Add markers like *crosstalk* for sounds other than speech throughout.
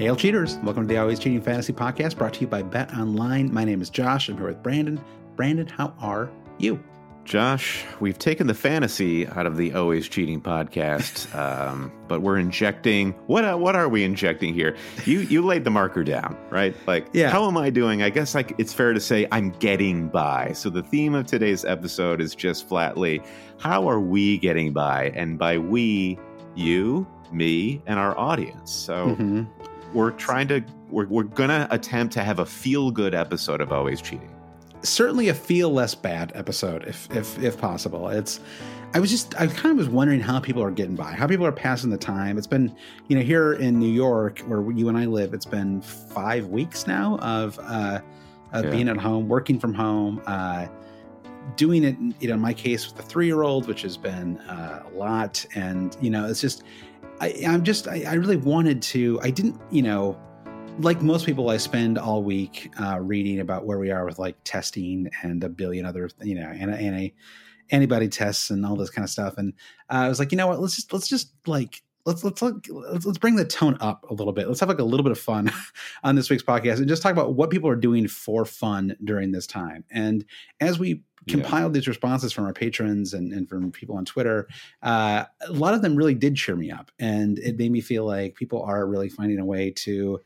Hail cheaters! Welcome to the Always Cheating Fantasy Podcast brought to you by Bet Online. My name is Josh. I'm here with Brandon. Brandon, how are you? Josh, we've taken the fantasy out of the Always Cheating podcast, *laughs* um, but we're injecting what? Uh, what are we injecting here? You you laid the marker down, right? Like, Yeah. how am I doing? I guess like it's fair to say I'm getting by. So the theme of today's episode is just flatly, how are we getting by? And by we, you, me, and our audience. So Mhm. We're trying to we're, we're gonna attempt to have a feel good episode of Always Cheating. Certainly a feel less bad episode, if if if possible. It's. I was just. I kind of was wondering how people are getting by, how people are passing the time. It's been, you know, here in New York where you and I live. It's been five weeks now of uh, of Yeah. being at home, working from home. Uh, doing it you know in my case with the three-year-old which has been uh, a lot and you know it's just I, i'm just I, I really wanted to i didn't you know like most people i spend all week uh, reading about where we are with like testing and a billion other you know and, and a antibody tests and all this kind of stuff and uh, i was like you know what let's just let's just like let's let's look, let's let's bring the tone up a little bit. Let's have like a little bit of fun *laughs* on this week's podcast and just talk about what people are doing for fun during this time. And as we Yeah. compiled these responses from our patrons and, and from people on Twitter, uh, a lot of them really did cheer me up, and it made me feel like people are really finding a way to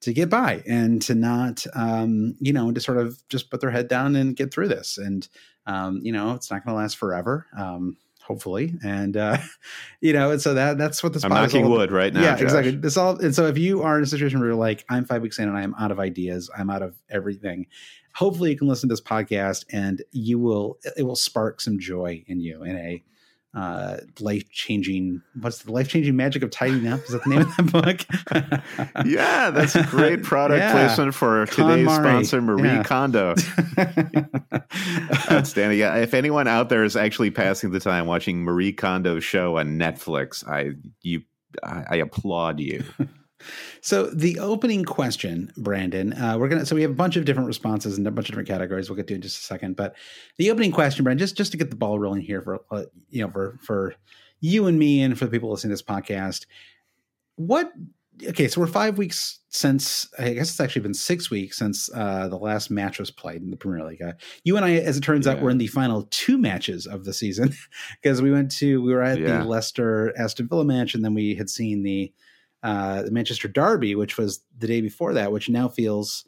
to get by and to not um, you know to sort of just put their head down and get through this. And um, you know it's not going to last forever. Um, hopefully and uh *laughs* you know and so that that's what this I'm knocking wood right now. yeah, Josh. exactly. This all and so if you are in a situation where you're like, I'm five weeks in and I'm out of ideas, I'm out of everything. Hopefully, you can listen to this podcast and you will it will spark some joy in you in a uh, life changing. What's the life changing magic of tidying up? Is that the name of that book? *laughs* Yeah, that's a great *laughs* product Yeah. placement for Con today's Mari. sponsor, Marie Yeah. Kondo. *laughs* Outstanding. Yeah, if anyone out there is actually passing the time watching Marie Kondo's show on Netflix, I you I, I applaud you. So the opening question, Brandon, uh, we're gonna. So we have a bunch of different responses and a bunch of different categories. We'll get to in just a second. But the opening question, Brandon, just just to get the ball rolling here for uh, you know for for you and me and for the people listening to this podcast, what? Okay, so we're five weeks since. I guess it's actually been six weeks since uh, the last match was played in the Premier League. Uh, you and I, as it turns out, were in the final two matches of the season *laughs* because we went to we were at Yeah. the Leicester Aston Villa match, and then we had seen the uh, the Manchester Derby, which was the day before that, which now feels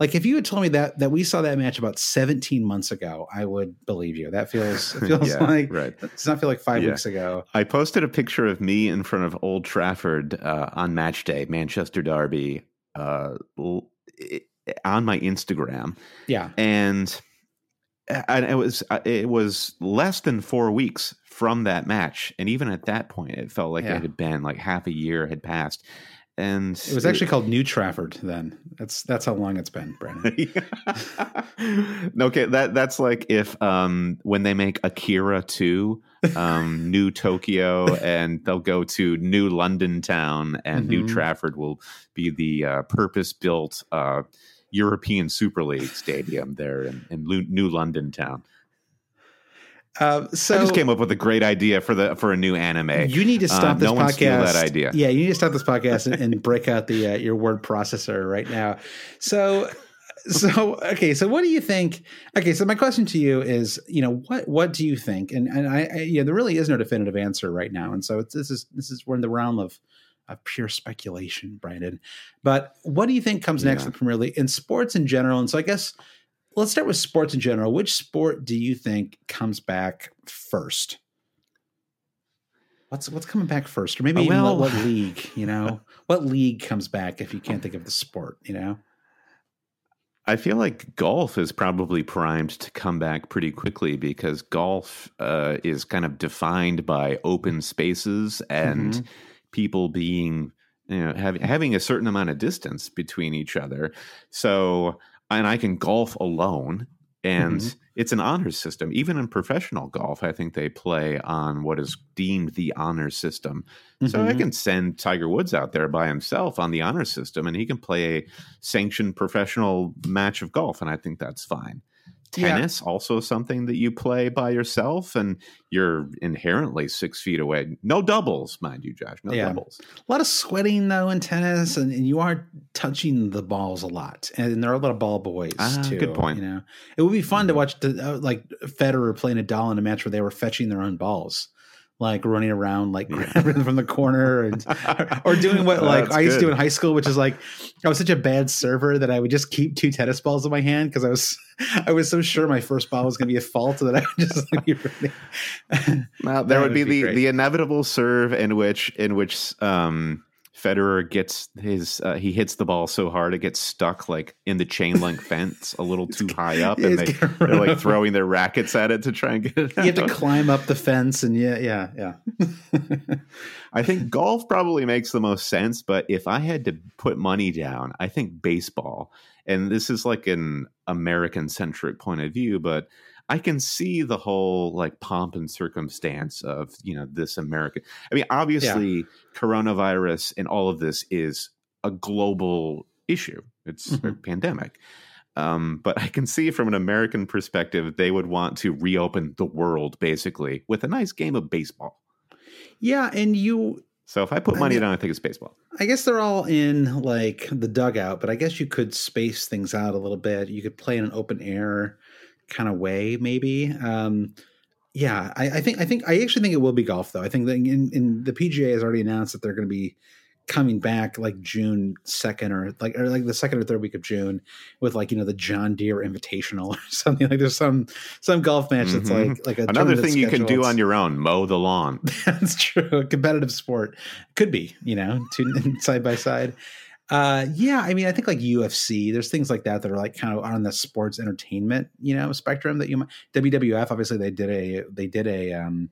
Like if you had told me that that we saw that match about 17 months ago, I would believe you. That feels it *laughs* feels Yeah, like right. Does not feel like five Yeah. weeks ago. I posted a picture of me in front of Old Trafford uh, on match day, Manchester Derby, uh, on my Instagram, Yeah. and and it was uh, it was less than four weeks from that match, and even at that point, it felt like Yeah. it had been like half a year had passed, and It was actually called New Trafford then. That's that's how long it's been, Brandon. *laughs* okay, that that's like if um when they make Akira 2, um New Tokyo *laughs* and they'll go to New London town and New Mhm. Trafford will be the uh, purpose-built uh European Super League stadium there in, in New London town. Uh, so I just came up with a great idea for the for a new anime. You need to stop Uh, this no podcast. that idea. Yeah, you need to stop this podcast and, and break out the uh, your word processor right now. So, so okay. So, what do you think? Okay, so my question to you is, you know, what what do you think? And and I, I yeah, there really is no definitive answer right now. And so it's, this is this is we're in the realm of of pure speculation, Brandon. But what do you think comes next Yeah. in the Premier League in sports in general? And so I guess let's start with sports in general. Which sport do you think comes back first? What's what's coming back first, or maybe Uh, well- what, what league? You know, *laughs* what league comes back if you can't think of the sport? You know, I feel like golf is probably primed to come back pretty quickly because golf uh, is kind of defined by open spaces and Mhm. people being, you know, having having a certain amount of distance between each other. So, and I can golf alone, and Mhm. it's an honor system. Even in professional golf, I think they play on what is deemed the honor system. So I Mhm. can send Tiger Woods out there by himself on the honor system, and he can play a sanctioned professional match of golf, and I think that's fine. Yeah. Tennis also something that you play by yourself, and you're inherently six feet away. No doubles, mind you, Josh. No Yeah. doubles. a lot of sweating though in tennis, and, and you are touching the balls a lot, and there are a lot of ball boys Ah, too. good point. You know, it would be fun to watch the, uh, like Federer play Nadal in a match where they were fetching their own balls. Like running around, like grabbing from the corner, and *laughs* or doing what like I used to do in high school, which is like I was such a bad server that I would just keep two tennis balls in my hand because I was I was so sure my first ball was going to be a fault that I would just like, be ready. Well, *laughs* there would would be, be the, great. the inevitable serve in which in which um, Federer gets his uh, he hits the ball so hard it gets stuck like in the chain link fence a little *laughs* too high up, and they, they're like throwing their rackets at it to try and get it. you have to climb up the fence, and yeah, yeah, yeah. I think *laughs* golf probably makes the most sense, but if I had to put money down, I think baseball. And this is like an American centric point of view, but I can see the whole like pomp and circumstance of, you know, this American. I mean, obviously, coronavirus and all of this is a global issue, it's a Mhm. pandemic. Um, but I can see from an American perspective, they would want to reopen the world basically with a nice game of baseball. Yeah, and you So if I put I money mean- down, I think it's baseball. I guess they're all in like the dugout, but I guess you could space things out a little bit. You could play in an open air kind of way, maybe. Um, yeah, I, I think I think I actually think it will be golf though. I think that in, in the PGA has already announced that they're going to be coming back like June second or like or like the second or third week of June with like you know the John Deere Invitational *laughs* or something like there's some some golf match that's Mhm. like like a Another thing you can do on your own: mow the lawn. *laughs* That's true. A competitive sport could be, you know, two *laughs* side by side. Uh, yeah, I mean, I think like UFC, there's things like that that are like kind of on the sports entertainment, you know, spectrum that you might. WWF, obviously, they did a they did a um,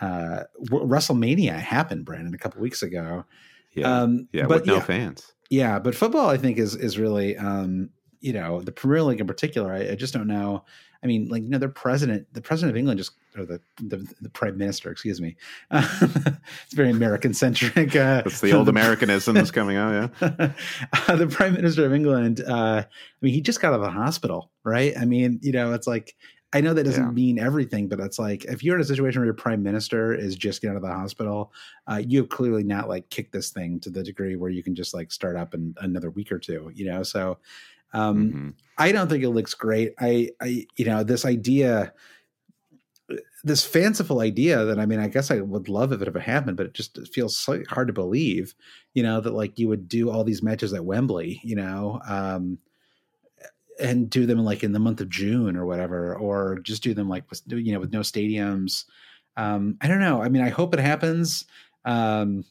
uh, WrestleMania happened, Brandon, a couple weeks ago. Yeah, Um, yeah, but with no yeah, fans. yeah, but football, I think, is is really, um, you know, the Premier League in particular. I, I just don't know. I mean, like you know, their president, the president of England, just or the the, the prime minister, excuse me. *laughs* it's very American centric. Uh, That's the old Americanisms coming out. Yeah, *laughs* uh, the prime minister of England. Uh, I mean, he just got out of the hospital, right? I mean, you know, it's like. I know that doesn't Yeah. mean everything, but it's like if you're in a situation where your prime minister is just getting out of the hospital, uh, you have clearly not like kicked this thing to the degree where you can just like start up in another week or two, you know? So, um, Mhm. I don't think it looks great. I, I, you know, this idea, this fanciful idea that I mean, I guess I would love if it ever happened, but it just feels so hard to believe, you know, that like you would do all these matches at Wembley, you know, um, and do them like in the month of June or whatever, or just do them like with, you know with no stadiums. Um, I don't know. I mean, I hope it happens. Um,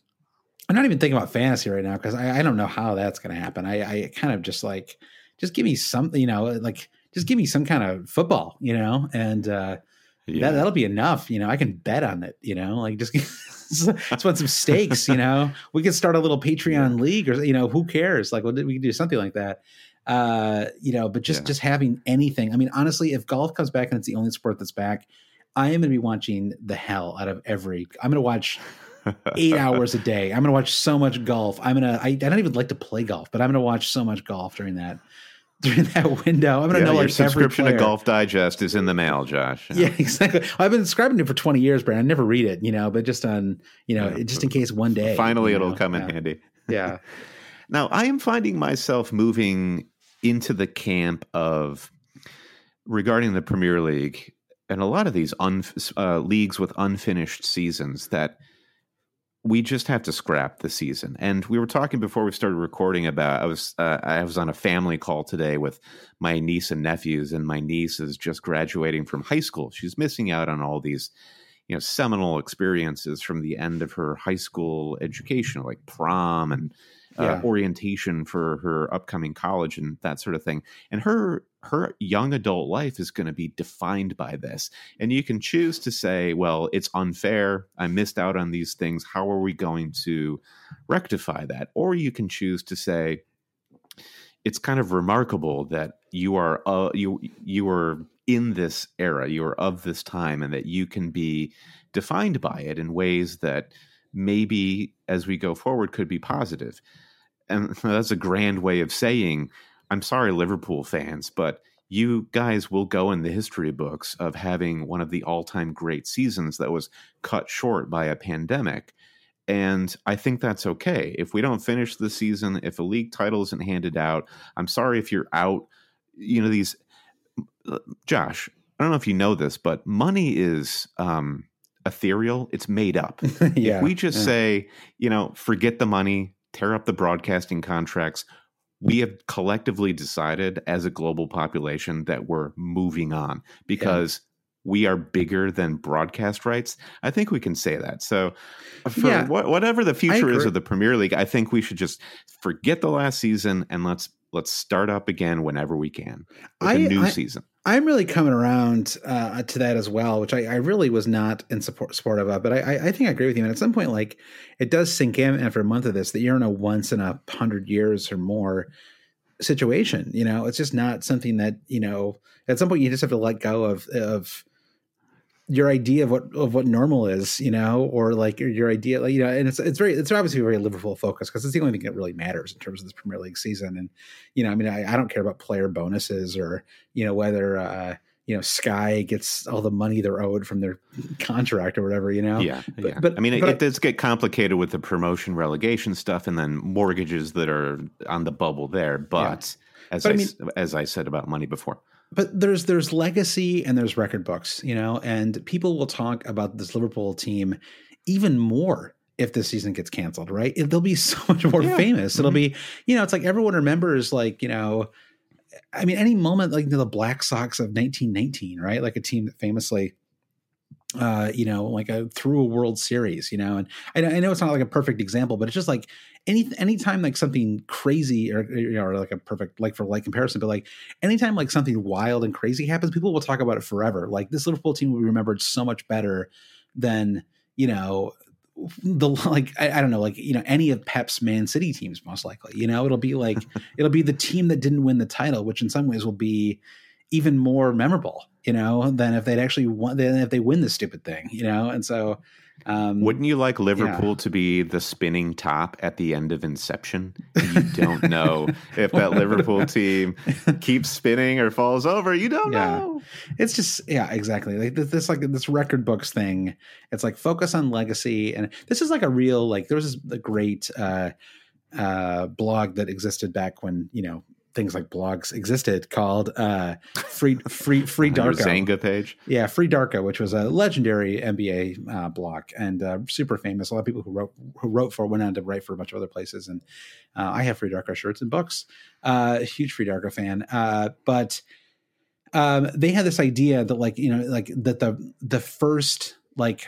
I'm not even thinking about fantasy right now because I, I, don't know how that's going to happen. I, I kind of just like, just give me something, you know, like just give me some kind of football, you know, and uh, yeah. that, that'll be enough. You know, I can bet on it, you know, like just *laughs* let's want some stakes, you know, we could start a little Patreon yeah. league or, you know, who cares? Like we can do something like that. Uh, you know, but just, yeah. just having anything. I mean, honestly, if golf comes back and it's the only sport that's back, I am going to be watching the hell out of every, I'm going to watch eight *laughs* hours a day. I'm going to watch so much golf. I'm going to, I, I don't even like to play golf, but I'm going to watch so much golf during that during *laughs* that window. I'm going to yeah, know your like subscription to Golf Digest is in the mail, Josh. Yeah, *laughs* exactly. I've been subscribing to it for 20 years, Brad. I never read it, you know, but just on, you know, yeah. just in case one day. Finally, it'll come yeah. in handy. Yeah. *laughs* now, I am finding myself moving into the camp of regarding the Premier League and a lot of these un, uh, leagues with unfinished seasons that – we just have to scrap the season. And we were talking before we started recording about I was uh, I was on a family call today with my niece and nephews, and my niece is just graduating from high school. She's missing out on all these you know seminal experiences from the end of her high school education, like prom and uh, orientation for her upcoming college and that sort of thing. And her her young adult life is going to be defined by this. And you can choose to say, well, it's unfair. I missed out on these things. How are we going to rectify that? Or you can choose to say, it's kind of remarkable that you are uh, you you are in this era, you are of this time, and that you can be defined by it in ways that maybe as we go forward could be positive. positive and *laughs* that's a grand way of saying, I'm sorry, Liverpool fans, but you guys will go in the history books of having one of the all time great seasons that was cut short by a pandemic. And I think that's okay. If we don't finish the season, if a league title isn't handed out, I'm sorry if you're out. You know, these, uh, Josh, I don't know if you know this, but money is um, ethereal, it's made up. *laughs* yeah, if we just yeah. say, you know, forget the money, tear up the broadcasting contracts. We have collectively decided as a global population that we're moving on because yeah. we are bigger than broadcast rights. I think we can say that. So, uh, for yeah, wh- whatever the future is of the Premier League, I think we should just forget the last season and let's let's start up again whenever we can with I, a new I, season. I'm really coming around uh, to that as well, which I, I, really was not in support supportive of. But I, I think I agree with you. And at some point, like it does sink in after a month of this that you're in a once in a hundred years or more situation. You know, it's just not something that you know. At some point, you just have to let go of of your idea of what of what normal is, you know, or like your, your idea, like you know, and it's it's very it's obviously very Liverpool focused because it's the only thing that really matters in terms of this Premier League season. And you know, I mean, I, I don't care about player bonuses or you know whether uh, you know Sky gets all the money they're owed from their *laughs* contract or whatever, you know. Yeah, but, yeah. But I mean, but it, it does get complicated with the promotion relegation stuff and then mortgages that are on the bubble there. But yeah. as but I, I mean, as I said about money before but there's there's legacy and there's record books, you know, and people will talk about this Liverpool team even more if this season gets canceled, right? It, they'll be *laughs* so much more yeah. famous. Mm-hmm. It'll be, you know, it's like everyone remembers, like, you know, I mean, any moment like the Black Sox of 1919, right? Like a team that famously uh, you know, like a through a World Series, you know, and I, I, know it's not like a perfect example, but it's just like any anytime like something crazy or or like a perfect like for like comparison, but like anytime like something wild and crazy happens, people will talk about it forever. Like this Liverpool team will be remembered so much better than you know the like I, I, don't know like you know any of Pep's Man City teams most likely. You know, it'll be like *laughs* it'll be the team that didn't win the title, which in some ways will be even more memorable, you know, than if they'd actually won, than if they win the stupid thing, you know? And so, um, wouldn't you like Liverpool yeah. to be the spinning top at the end of Inception? You don't *laughs* know if that Liverpool *laughs* team keeps spinning or falls over. You don't yeah. know. It's just yeah, exactly. Like this, this, like this record books thing. It's like focus on legacy, and this is like a real like there was this great uh, uh, blog that existed back when you know things like blogs existed called uh, Free Free Free *laughs* Darko Zanga page. Yeah, Free Darko, which was a legendary NBA uh, blog and uh, super famous. A lot of people who wrote who wrote for it went on to write for a bunch of other places. And uh, I have Free Darko shirts and books. Uh, huge Free Darko fan. Uh, but um, they had this idea that like you know like that the the first like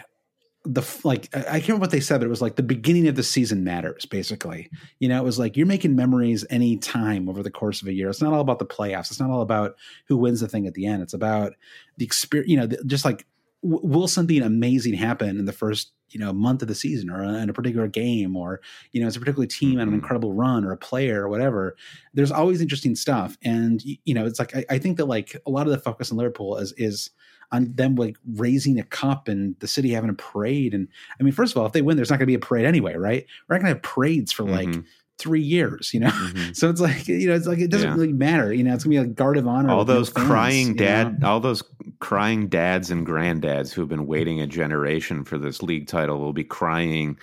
the like I can't remember what they said, but it was like the beginning of the season matters. Basically, you know, it was like you're making memories any time over the course of a year. It's not all about the playoffs. It's not all about who wins the thing at the end. It's about the experience. You know, just like will something amazing happen in the first you know month of the season or in a particular game or you know it's a particular team mm-hmm. on an mm-hmm. incredible run or a player or whatever there's always interesting stuff and you know it's like I, I think that like a lot of the focus on liverpool is is on them like raising a cup and the city having a parade. And I mean, first of all, if they win, there's not going to be a parade anyway, right? We're not going to have parades for like mm-hmm. three years, you know. Mm-hmm. *laughs* So it's like you know, it's like it doesn't yeah. really matter. You know, it's gonna be a guard of honor. All those crying dad, know? all those crying dads and granddads who've been waiting a generation for this league title will be crying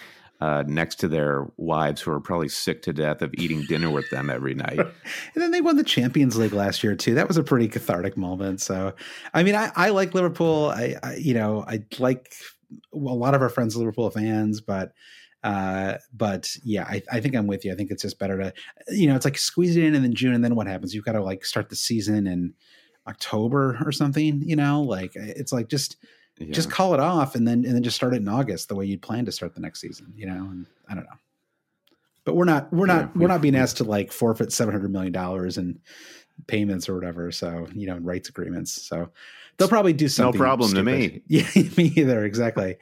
uh, next to their wives who are probably sick to death of eating dinner with them every night. *laughs* and then they won the Champions League last year too. That was a pretty cathartic moment. So, I mean, I, I like Liverpool. I, I, you know, I like a lot of our friends Liverpool fans, but. Uh, but yeah, I, I think I'm with you. I think it's just better to, you know, it's like squeeze it in and then June, and then what happens? You've got to like start the season in October or something. You know, like it's like just yeah. just call it off and then and then just start it in August the way you'd plan to start the next season. You know, and I don't know. But we're not we're not yeah, we're not being asked to like forfeit seven hundred million dollars in payments or whatever. So you know, in rights agreements. So they'll probably do something. No problem stupid. to me. *laughs* Yeah, me either. Exactly.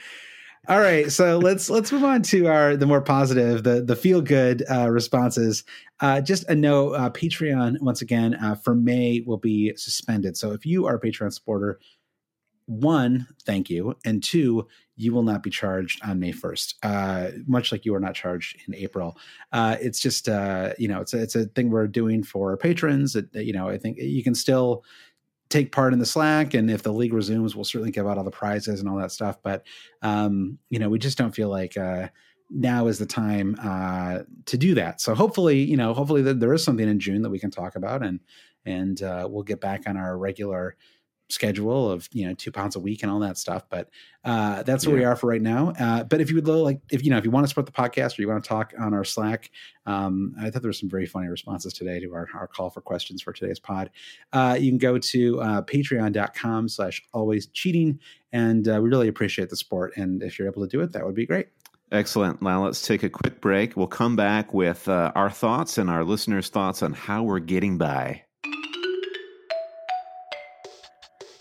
All right, so let's let's move on to our the more positive, the the feel good uh, responses. Uh, just a note: uh, Patreon once again uh, for May will be suspended. So if you are a Patreon supporter, one, thank you, and two, you will not be charged on May first. Uh, much like you are not charged in April. Uh, it's just uh, you know it's a, it's a thing we're doing for our patrons. You know I think you can still take part in the Slack, and if the league resumes, we'll certainly give out all the prizes and all that stuff. But um, you know we just don't feel like. Uh, now is the time uh, to do that. So hopefully, you know, hopefully there is something in June that we can talk about, and and uh, we'll get back on our regular schedule of you know two pounds a week and all that stuff but uh, that's where yeah. we are for right now uh, but if you would like if you know if you want to support the podcast or you want to talk on our slack um, i thought there were some very funny responses today to our, our call for questions for today's pod uh, you can go to uh, patreon.com slash always cheating and uh, we really appreciate the support and if you're able to do it that would be great Excellent. Now let's take a quick break. We'll come back with uh, our thoughts and our listeners' thoughts on how we're getting by.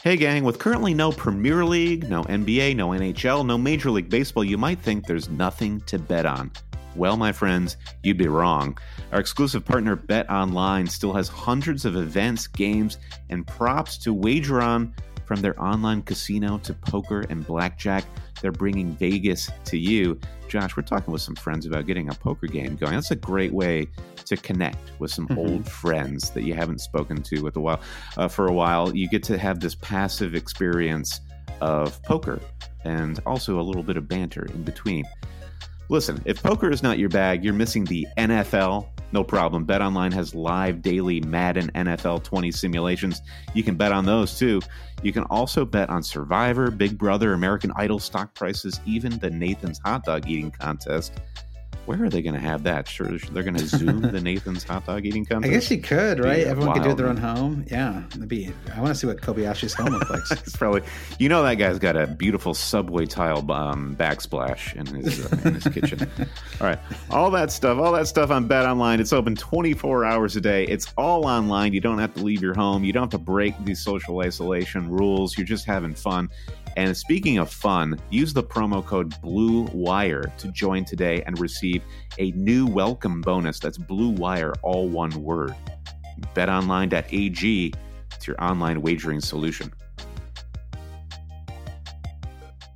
Hey, gang, with currently no Premier League, no NBA, no NHL, no Major League Baseball, you might think there's nothing to bet on. Well, my friends, you'd be wrong. Our exclusive partner Bet Online still has hundreds of events, games, and props to wager on from their online casino to poker and blackjack. They're bringing Vegas to you. Josh, we're talking with some friends about getting a poker game going. That's a great way to connect with some mm-hmm. old friends that you haven't spoken to with a while uh, for a while. You get to have this passive experience of poker and also a little bit of banter in between. Listen, if poker is not your bag, you're missing the NFL. No problem. BetOnline has live daily Madden NFL 20 simulations. You can bet on those too. You can also bet on Survivor, Big Brother, American Idol stock prices, even the Nathan's hot dog eating contest where are they going to have that? Sure, they're going to zoom the *laughs* Nathan's hot dog eating contest. I guess you could, right? Everyone could do it their own home. Yeah, that'd be. I want to see what Kobayashi's home looks like. *laughs* it's probably, you know, that guy's got a beautiful subway tile um, backsplash in his uh, in his kitchen. *laughs* All right, all that stuff, all that stuff on Bet Online. It's open 24 hours a day. It's all online. You don't have to leave your home. You don't have to break these social isolation rules. You're just having fun. And speaking of fun, use the promo code Blue Wire to join today and receive a new welcome bonus. That's Blue Wire, all one word. BetOnline.ag. It's your online wagering solution.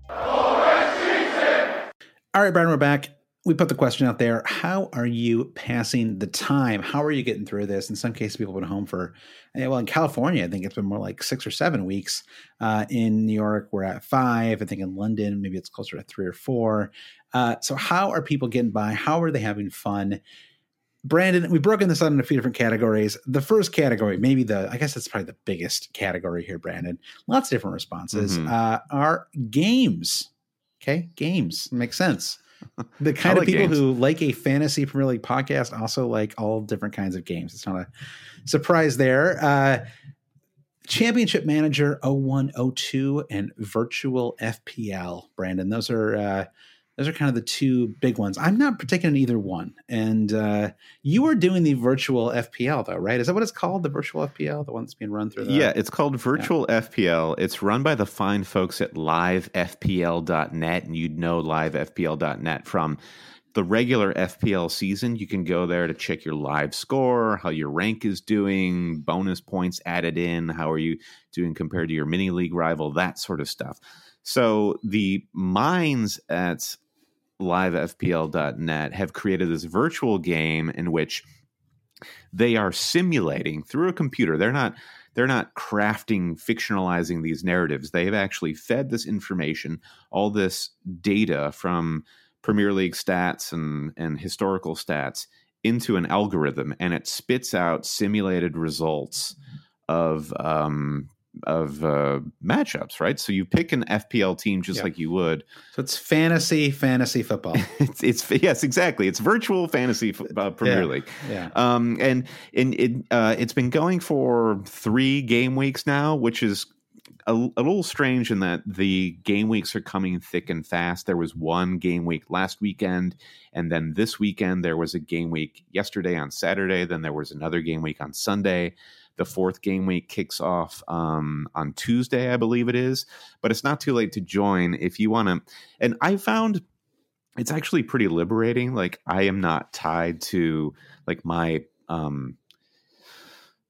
All right, Brian, we're back we put the question out there how are you passing the time how are you getting through this in some cases people have been home for eh, well in california i think it's been more like six or seven weeks uh, in new york we're at five i think in london maybe it's closer to three or four uh, so how are people getting by how are they having fun Brandon, we've broken this out into a few different categories. The first category, maybe the, I guess that's probably the biggest category here, Brandon. Lots of different responses Mhm. uh, are games. Okay, games makes sense. The kind like of people games. who like a fantasy Premier League podcast also like all different kinds of games. It's not a surprise there. Uh, Championship Manager 0102 and Virtual FPL, Brandon. Those are uh, those are kind of the two big ones. I'm not particular in either one. And uh, you are doing the Virtual FPL though, right? Is that what it's called? The Virtual FPL, the one that's being run through the yeah, it's called Virtual FPL. It's run by the fine folks at livefpl.net, and you'd know livefpl.net from the regular FPL season. You can go there to check your live score, how your rank is doing, bonus points added in, how are you doing compared to your mini league rival, that sort of stuff. So the minds at livefpl.net have created this virtual game in which they are simulating through a computer. They're not they're not crafting fictionalizing these narratives. They have actually fed this information, all this data from Premier League stats and and historical stats into an algorithm and it spits out simulated results of um of uh, matchups, right? So you pick an FPL team just Yeah. like you would, So it's fantasy, fantasy football. *laughs* it's, it's yes, exactly. It's virtual fantasy uh, Premier Yeah. League, yeah. um, and and it uh, it's been going for three game weeks now, which is a, a little strange in that the game weeks are coming thick and fast. There was one game week last weekend, and then this weekend there was a game week yesterday on Saturday. Then there was another game week on Sunday. The fourth game week kicks off um, on Tuesday, I believe it is. But it's not too late to join if you want to. And I found it's actually pretty liberating. Like I am not tied to like my um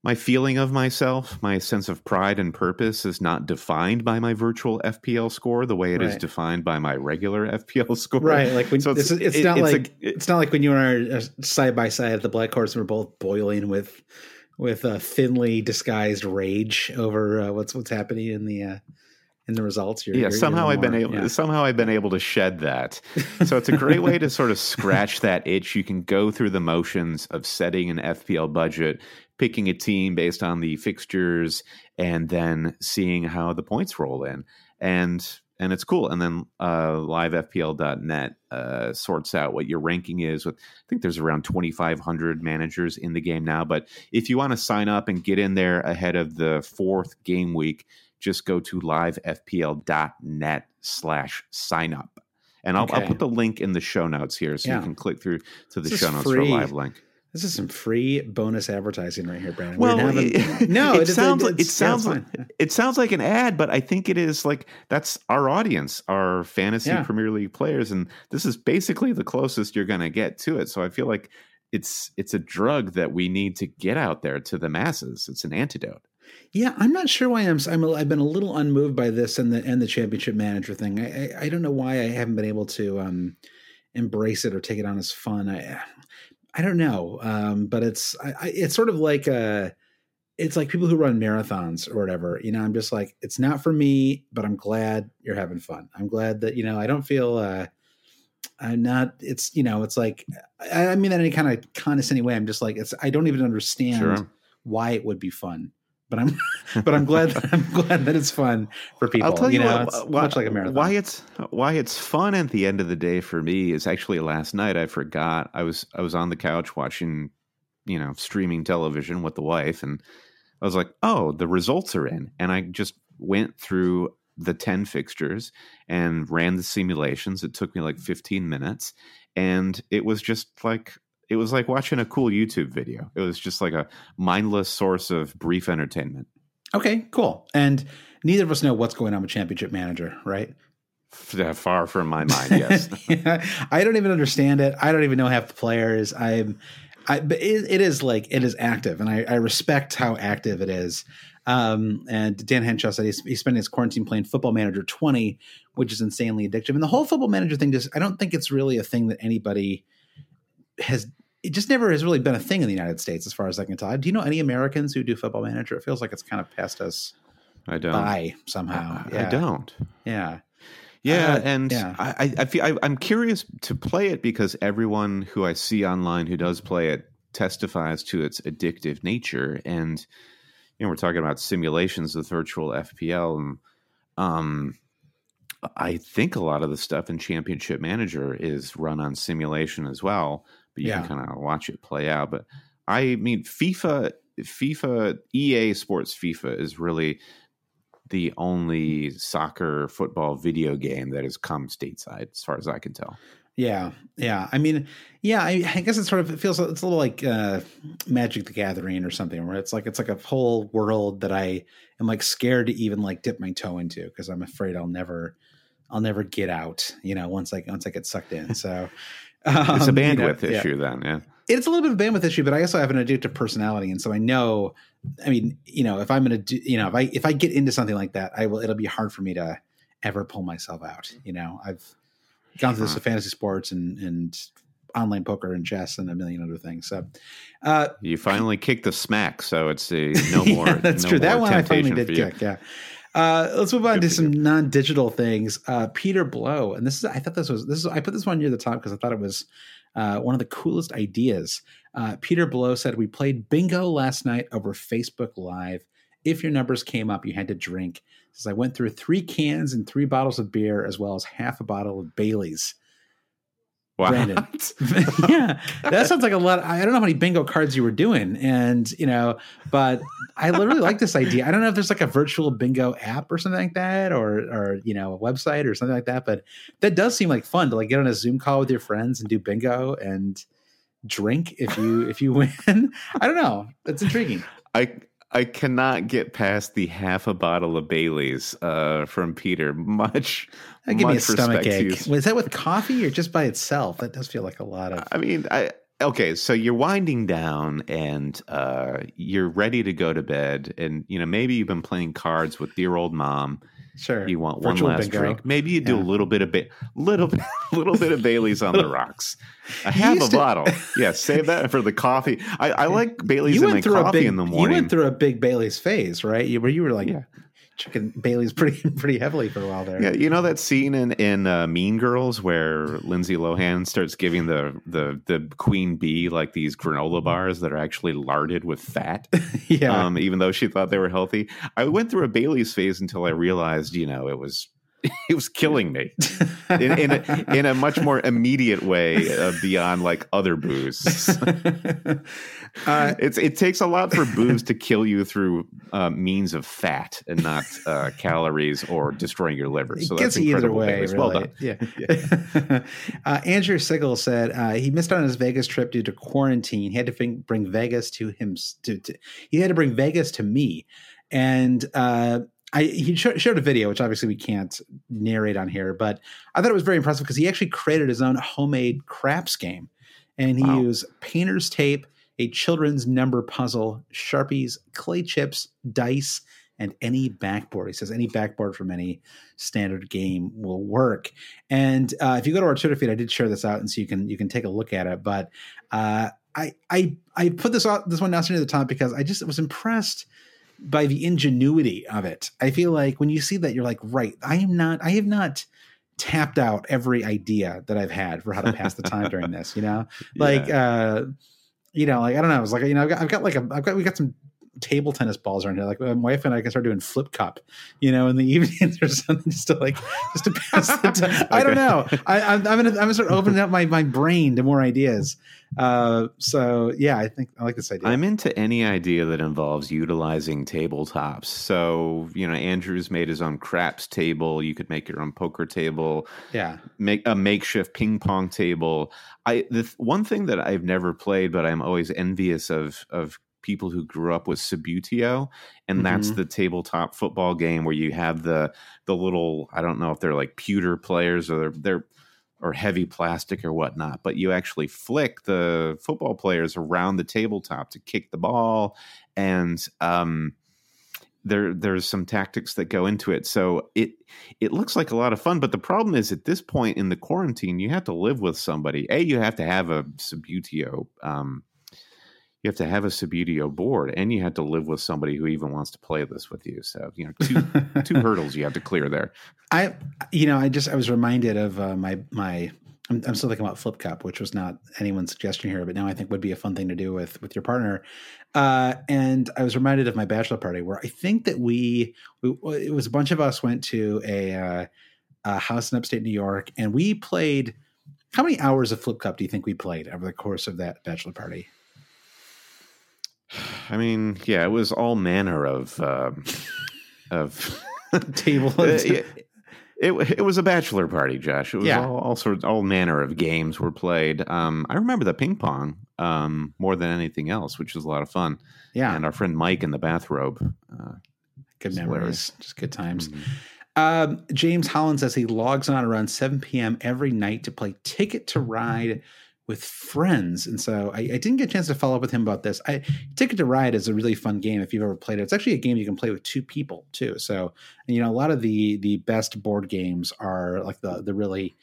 my feeling of myself, my sense of pride and purpose is not defined by my virtual FPL score the way it is Right. defined by my regular FPL *laughs* score. Right, like when So it's, it's- it's, it- not it's a- like it's not like when you and I are side by side at the Black Horse and we're both boiling with with a thinly disguised rage over uh, what's what's happening in the uh, in the results. You're, yeah, you're- you're somehow I've been able yeah. somehow I've been able to shed that. So it's a great way to sort of scratch that itch. You can go through the motions of setting an FPL budget, picking a team based on the fixtures, and then seeing how the points roll in. And and it's cool. And then uh, livefpl.net uh, sorts out what your ranking is. With I think there's around 2,500 managers in the game now. But if you want to sign up and get in there ahead of the fourth game week, just go to livefpl.net slash sign up. And I'll, I'll put the link in the show notes here so Yeah. you can click through to the This show notes for a live link. This is some free bonus advertising right here, Brandon. Well, having- it- *laughs* no, *laughs* it it's- sounds like- it sounds yeah, like- fine. It sounds like an ad, but I think it is like that's our audience, our fantasy Yeah. Premier League players, and this is basically the closest you're going to get to it. So I feel like it's it's a drug that we need to get out there to the masses. It's an antidote. Yeah, I'm not sure why I'm. I'm. A, I've been a little unmoved by this and the and the championship manager thing. I, I I don't know why I haven't been able to um embrace it or take it on as fun. I I don't know. Um, but it's I, I, it's sort of like uh it's like people who run marathons or whatever. You know, I'm just like it's not for me, but I'm glad you're having fun. I'm glad that you know I don't feel. uh I'm not. It's you know. It's like I, I mean that in any kind of condescending way. I'm just like it's. I don't even understand Sure. why it would be fun. But I'm, *laughs* but I'm glad. That, *laughs* I'm glad that it's fun for people. I'll tell you, know, what, why, much like a marathon. why it's why it's fun at the end of the day for me is actually last night I forgot I was I was on the couch watching you know streaming television with the wife and I was like oh the results are in and I just went through the 10 fixtures and ran the simulations it took me like 15 minutes and it was just like it was like watching a cool YouTube video it was just like a mindless source of brief entertainment Okay, cool. And neither of us know what's going on with Championship Manager, right? Far from my mind *laughs* yes Yeah, I don't even understand it. I don't even know half the players. I'm, I, but it, it is like it is active, and I, I respect how active it is. Um, and Dan Henshaw said he's, he's spending his quarantine playing Football Manager 20, which is insanely addictive. And the whole Football Manager thing, just I don't think it's really a thing that anybody has. It just never has really been a thing in the United States, as far as I can tell. Do you know any Americans who do Football Manager? It feels like it's kind of passed us I don't by somehow. I, yeah. I don't. Yeah. Yeah, Uh, and yeah. I, I, feel I, I'm curious to play it because everyone who I see online who does play it testifies to its addictive nature. And you know, we're talking about simulations with virtual FPL, and um, I think a lot of the stuff in Championship Manager is run on simulation as well. But you Yeah. can kind of watch it play out. But I mean, FIFA, FIFA, EA Sports FIFA is really the only soccer football video game that has come stateside, as far as I can tell. Yeah, yeah. I mean, yeah. I, I guess it sort of it feels it's a little like uh, Magic the Gathering or something, where it's like it's like a whole world that I am like scared to even like dip my toe into because I'm afraid I'll never, I'll never get out. You know, once I once I get sucked in. *laughs* So It's a um, you know, bandwidth yeah. issue, then. Yeah. It's a little bit of a bandwidth issue, but I also have an addictive personality, and so I know. I mean, you know, if I'm going to do, you know, if I if I get into something like that, I will. It'll be hard for me to ever pull myself out. You know, I've gone through this with fantasy sports and and online poker and chess and a million other things. So, uh, You finally kicked the smack, so it's a *laughs* no yeah, more. that's no true. That one I finally did kick. Yeah. Uh, let's move on to some non-digital things. Uh, Peter Blow, and this is I thought this was this is I put this one near the top because I thought it was uh, one of the coolest ideas. Uh, Peter Blow said we played bingo last night over Facebook Live. If your numbers came up, you had to drink. Says I went through three cans and three bottles of beer as well as half a bottle of Bailey's. Wow. Brandon. *laughs* yeah, that sounds like a lot. I don't know how many bingo cards you were doing, and you know, but I literally like this idea. I don't know if there's like a virtual bingo app or something like that, or or you know, a website or something like that. But that does seem like fun to like get on a Zoom call with your friends and do bingo and drink if you if you *laughs* win. I don't know. It's intriguing. I I cannot get past the half a bottle of Bailey's uh, from Peter. Much, That give me a much stomach respect to you. ache. Was that with coffee or just by itself? That does feel like a lot of. I mean, I okay. So you're winding down, and uh, you're ready to go to bed, and you know maybe you've been playing cards with dear old mom. Sure, You want Virtual one last bingo. drink. Maybe you do Yeah. a little bit of ba- little bit, *laughs* little bit of Bailey's on the *laughs* rocks. I have a to- bottle. *laughs* Yeah, save that for the coffee. I, I like Bailey's you in my went through a coffee big, in the morning. You went through a big Bailey's phase, right? You where you were like Yeah. Chucking Bailey's pretty *laughs* pretty heavily for a while there. Yeah, you know that scene in in uh, Mean Girls where Lindsay Lohan starts giving the the the queen bee like these granola bars that are actually larded with fat, *laughs* yeah. um, even though she thought they were healthy. I went through a Bailey's phase until I realized, you know, it was *laughs* it was killing me *laughs* in in a, in a much more immediate way uh, beyond like other booze. *laughs* uh, it's it takes a lot for booze to kill you through uh, means of fat and not uh, calories or destroying your liver. So that's you either way. Really. Well done. Yeah. uh, Andrew Sigel said uh, he missed out on his Vegas trip due to quarantine. He had to bring, bring Vegas to him. To, to, he had to bring Vegas to me, and uh, I he sho- showed a video, which obviously we can't narrate on here, but I thought it was very impressive because he actually created his own homemade craps game, and he Wow. used painter's tape, a children's number puzzle, sharpies, clay chips, dice, and any backboard. He says any backboard from any standard game will work. And uh, if you go to our Twitter feed, I did share this out, and so you can you can take a look at it. But uh, I I I put this out this one down near the top because I just was impressed by the ingenuity of it. I feel like when you see that, you're like, right, I am not, I have not tapped out every idea that I've had for how to pass the time during this. You know, *laughs* like Yeah. uh you know like i don't know it's like you know i've got, I've got like a i've got we got some table tennis balls around here. Like my wife and i can start doing flip cup you know in the *laughs* evenings or something just to like just to pass the *laughs* time. I don't know. I, I'm, I'm gonna i'm gonna start opening up my my brain to more ideas. Uh so yeah i think i like this idea. I'm into any idea that involves utilizing tabletops. So, you know, Andrew's made his own craps table. You could make your own poker table, yeah. Make a makeshift ping pong table. I the th- one thing that I've never played, but I'm always envious of of people who grew up with Subbuteo, and that's Mhm. the tabletop football game where you have the the little I don't know if they're like pewter players or they're, they're or heavy plastic or whatnot, but you actually flick the football players around the tabletop to kick the ball, and um, there there's some tactics that go into it. So it it looks like a lot of fun, but the problem is at this point in the quarantine, you have to live with somebody. A, you have to have a Subbuteo. Um, you have to have a Subbuteo board, and you have to live with somebody who even wants to play this with you. So you know, two *laughs* two hurdles you have to clear there. I, you know, I just I was reminded of uh, my my I'm, I'm, still thinking about Flip Cup, which was not anyone's suggestion here, but now I think would be a fun thing to do with with your partner. Uh, and I was reminded of my bachelor party where I think that we, we it was a bunch of us went to a, uh, a house in upstate New York, and we played. How many hours of Flip Cup do you think we played over the course of that bachelor party? *sighs* I mean, yeah, it was all manner of uh, *laughs* of *laughs* table. *laughs* it, it, it was a bachelor party, Josh. It was yeah. all, all sorts, all manner of games were played. Um, I remember the ping pong um, more than anything else, which was a lot of fun. Yeah, and our friend Mike in the bathrobe. Uh, good memories, hilarious. just good times. Mm-hmm. Um, James Holland says he logs on around 7 p.m. every night to play Ticket to Ride with friends. And so I, I, didn't get a chance to follow up with him about this. I Ticket to Ride is a really fun game if you've ever played it. It's actually a game you can play with two people too. So you know a lot of the the best board games are like the the really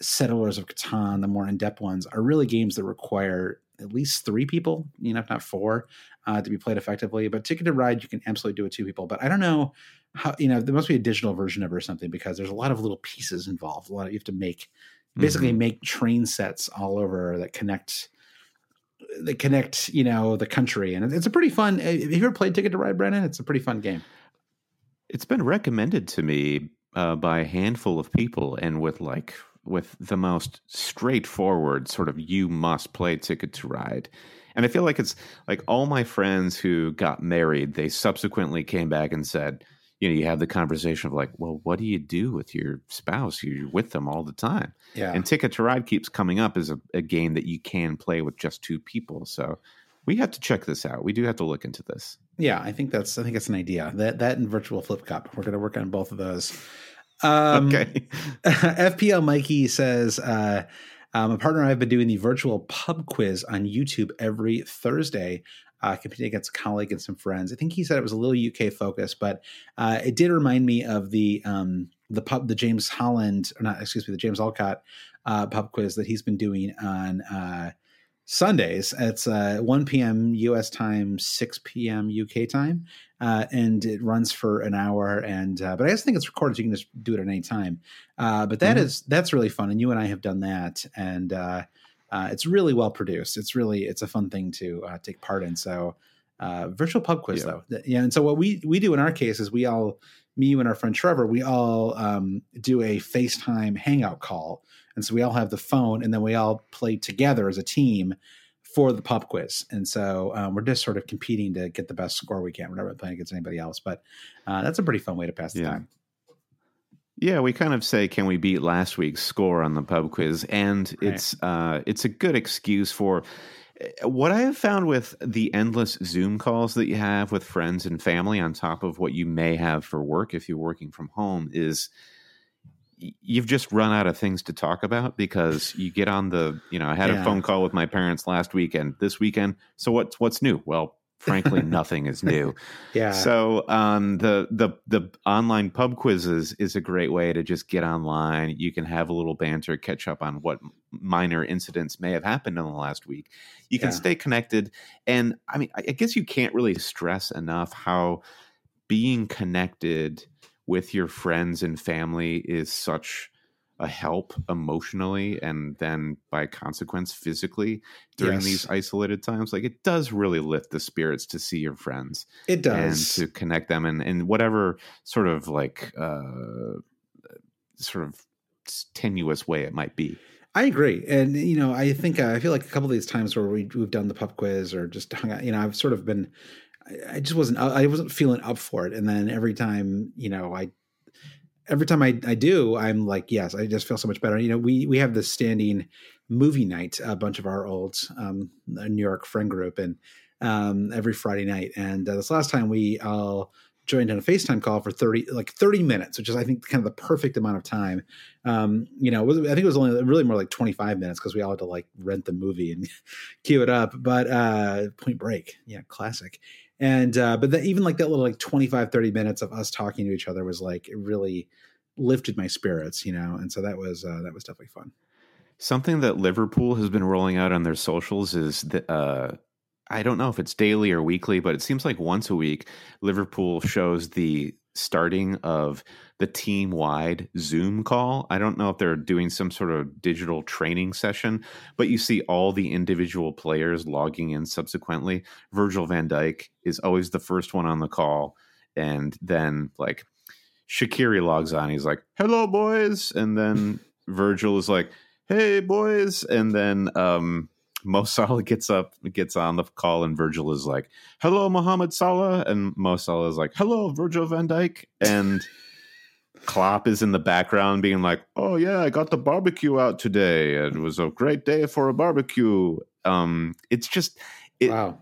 settlers of Catan, the more in depth ones are really games that require at least three people, you know, if not four, uh, to be played effectively. But Ticket to Ride you can absolutely do with two people. But I don't know how you know there must be a digital version of it or something because there's a lot of little pieces involved. A lot of, you have to make basically mm-hmm. make train sets all over that connect that connect you know the country. And it's a pretty fun have you ever played ticket to ride brennan? It's a pretty fun game. It's been recommended to me uh, by a handful of people and with like with the most straightforward sort of you must play ticket to ride. And i feel like it's like all my friends who got married they subsequently came back and said you know, you have the conversation of like, well, what do you do with your spouse? You're with them all the time. Yeah. And Ticket to Ride keeps coming up as a, a game that you can play with just two people. So we have to check this out. We do have to look into this. Yeah, I think that's I think it's an idea. That that and virtual flip cup. We're going to work on both of those. Um, okay. *laughs* FPL Mikey says, uh, um, a partner and I have been doing the virtual pub quiz on YouTube every Thursday uh, competing against a colleague and some friends. I think he said it was a little UK focused, but uh, it did remind me of the um, the pub, the James Holland, or not, excuse me, the James Alcott uh, pub quiz that he's been doing on uh, Sundays. It's uh, 1 p.m. U.S. time, 6 p.m. UK time, uh, and it runs for an hour. And but I just think it's recorded, so you can just do it at any time. but that mm-hmm. is that's really fun, and you and I have done that, and uh, it's really well produced. It's really it's a fun thing to uh, take part in. So uh, virtual pub quiz yeah. though, yeah. And so what we we do in our case is we all me you and our friend Trevor we all um, do a FaceTime Hangout call, and so we all have the phone, and then we all play together as a team for the pub quiz. And so um, we're just sort of competing to get the best score we can. We're not really playing against anybody else, but uh, that's a pretty fun way to pass the yeah. time. Yeah, we kind of say, "Can we beat last week's score on the pub quiz?" And right. it's uh, it's a good excuse for eh, what I have found with the endless Zoom calls that you have with friends and family, on top of what you may have for work if you're working from home, is you've just run out of things to talk about because you get on the you know I had yeah. a phone call with my parents last weekend. This weekend, so what's what's new? Well, frankly *laughs* nothing is new. yeah. So um, the the the online pub quizzes is a great way to just get online. You can have a little banter, catch up on what minor incidents may have happened in the last week. You can yeah. stay connected, and I mean, I guess you can't really stress enough how being connected with your friends and family is such a help emotionally and then by consequence physically during yes. these isolated times like it does really lift the spirits to see your friends it does and to connect them and in whatever sort of like uh sort of tenuous way it might be I agree, and you know, I think uh, I feel like a couple of these times where we, we've done the pub quiz or just hung out. You know, I've sort of been, I just wasn't, I wasn't feeling up for it, and then every time, you know, I every time I, I do, I'm like, yes, I just feel so much better. You know, we we have this standing movie night, a bunch of our old um, New York friend group, and um, every Friday night. And uh, this last time, we all joined on a FaceTime call for thirty, like thirty minutes, which is I think kind of the perfect amount of time. Um, you know, was, I think it was only really more like twenty five minutes because we all had to like rent the movie and *laughs* queue it up. But uh, Point Break, yeah, classic and uh, but the, even like that little like 25 30 minutes of us talking to each other was like it really lifted my spirits you know? And so that was uh, that was definitely fun. Something that liverpool has been rolling out on their socials is that uh, i don't know if it's daily or weekly but it seems like once a week liverpool shows the starting of the team wide Zoom call. I don't know if they're doing some sort of digital training session, but you see all the individual players logging in subsequently. Virgil van Dijk is always the first one on the call. And then, like, Shaqiri logs on. He's like, hello, boys. And then *laughs* Virgil is like, hey, boys. And then, um, Mo Salah gets up, gets on the call, and Virgil is like, "Hello, Mohamed Salah," and Mo Salah is like, "Hello, Virgil Van Dijk," and Klopp is in the background being like, "Oh yeah, I got the barbecue out today. It was a great day for a barbecue." Um, it's just it, wow.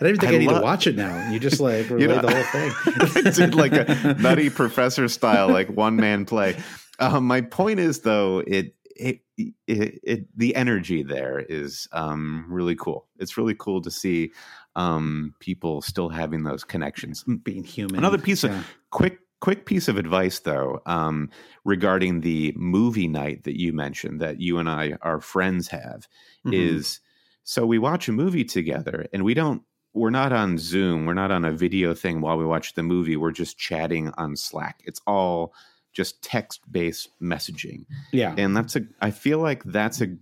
I don't even think I, I need to watch it now. You just like relay *laughs* you know, the whole thing. *laughs* did like a nutty professor style, like one man play. Um, my point is though, it it, it, it, the energy there is um, really cool. It's really cool to see um, people still having those connections, being human. Another piece yeah. of quick quick piece of advice though um, regarding the movie night that you mentioned that you and I our friends have mm-hmm. is so we watch a movie together and we don't we're not on Zoom, we're not on a video thing while we watch the movie. We're just chatting on Slack. It's all just text based messaging. Yeah. And that's a, I feel like that's a,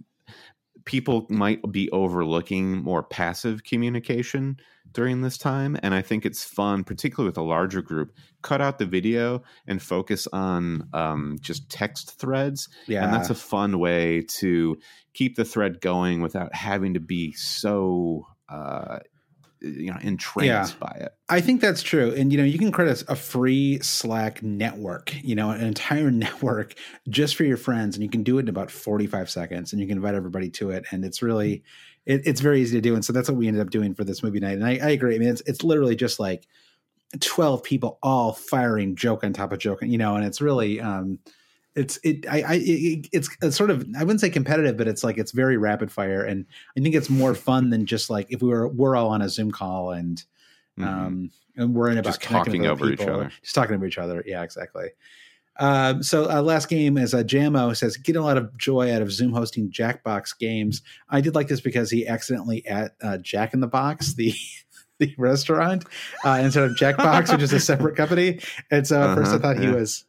people might be overlooking more passive communication during this time. And I think it's fun, particularly with a larger group, cut out the video and focus on um, just text threads. Yeah. And that's a fun way to keep the thread going without having to be so uh, you know entranced yeah. by it. I think that's true, and you know you can create a, a, free Slack network, you know, an entire *laughs* network just for your friends, and you can do it in about forty five seconds, and you can invite everybody to it, and it's really it, it's very easy to do, and so that's what we ended up doing for this movie night, and I, I agree. I mean, it's it's literally just like twelve people all firing joke on top of joke, you know, and it's really. um it's it I, I it, it's, it's sort of I wouldn't say competitive, but it's like it's very rapid fire, and I think it's more fun than just like if we were we're all on a Zoom call and mm-hmm. um and we're in about just talking over people, each other, just talking over each other. Yeah, exactly. Um, so uh, last game is uh, Jamo says get a lot of joy out of Zoom hosting Jackbox games. I did like this because he accidentally at uh, Jack in the Box the *laughs* the restaurant uh, instead of Jackbox, which is a separate company. And so at uh-huh, first I uh-huh, thought yeah. he was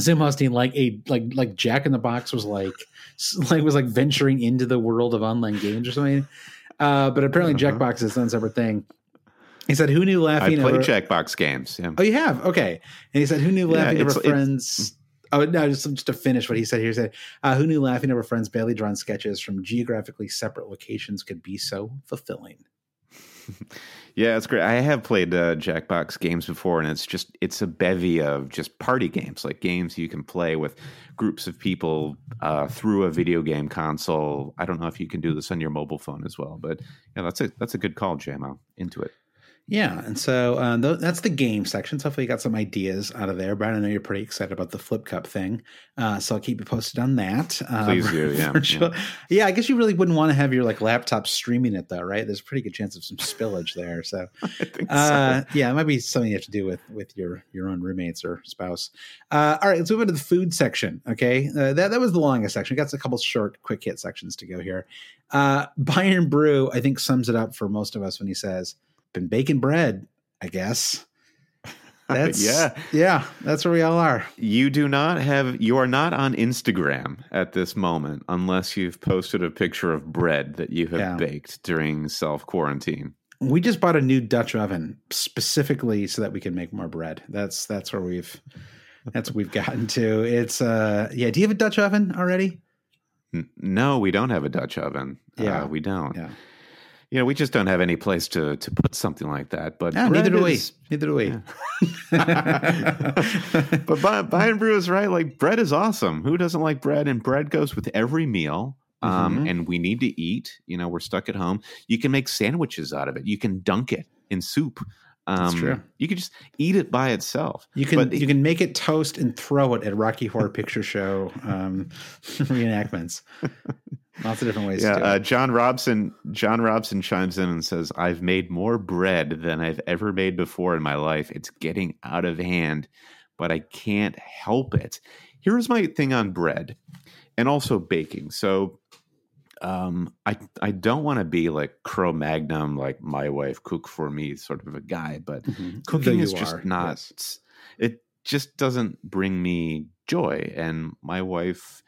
Zoom hosting like a like like Jack in the Box was like like was like venturing into the world of online games or something. Uh, but apparently uh-huh. Jackbox is its own separate thing. He said, "Who knew laughing?" I played over... Jackbox games. Yeah. Oh, you have? Okay. And he said, "Who knew laughing yeah, over friends?" Oh no! Just, just to finish what he said here, he said, uh, "Who knew laughing over friends' badly drawn sketches from geographically separate locations could be so fulfilling?" Yeah, it's great. I have played uh, Jackbox games before, and it's just it's a bevy of just party games, like games you can play with groups of people uh, through a video game console. I don't know if you can do this on your mobile phone as well, but yeah, that's a that's a good call, JMO. Into it. Yeah, and so uh, th- that's the game section. So hopefully you got some ideas out of there. Brian, I know you're pretty excited about the flip cup thing, uh, so I'll keep you posted on that. Uh, Please do, *laughs* yeah, yeah. yeah. I guess you really wouldn't want to have your like laptop streaming it though, right? There's a pretty good chance of some spillage there. So, *laughs* uh, so. yeah, it might be something you have to do with with your your own roommates or spouse. Uh, all right, let's move into the food section. Okay, uh, that that was the longest section. We got a couple short, quick hit sections to go here. Byron Brew, I think, sums it up for most of us when he says been baking bread, I guess. *laughs* That's yeah, yeah. That's where we all are. You do not have. You are not on Instagram at this moment unless you've posted a picture of bread that you have yeah. baked during self quarantine. We just bought a new Dutch oven specifically so that we can make more bread. That's that's where we've that's what we've *laughs* gotten to. It's uh yeah. Do you have a Dutch oven already? No, we don't have a Dutch oven. Yeah, uh, we don't. Yeah you know, we just don't have any place to to put something like that. But neither do we. Neither do we. Yeah. *laughs* but Bayern Brew is right. Like bread is awesome. Who doesn't like bread? And bread goes with every meal. Um, mm-hmm. And we need to eat. You know, we're stuck at home. You can make sandwiches out of it. You can dunk it in soup. Um, That's true. You can just eat it by itself. You can but you can make it toast and throw it at Rocky Horror Picture Show um, *laughs* reenactments. Lots of different ways. Yeah, uh, John Robson. John Robson chimes in and says, "I've made more bread than I've ever made before in my life. It's getting out of hand, but I can't help it." Here's my thing on bread, and also baking. So, um, I I don't want to be like Cro Magnum, like my wife cook for me, sort of a guy. But mm-hmm. cooking is just not. Yes it just doesn't bring me joy. And my wife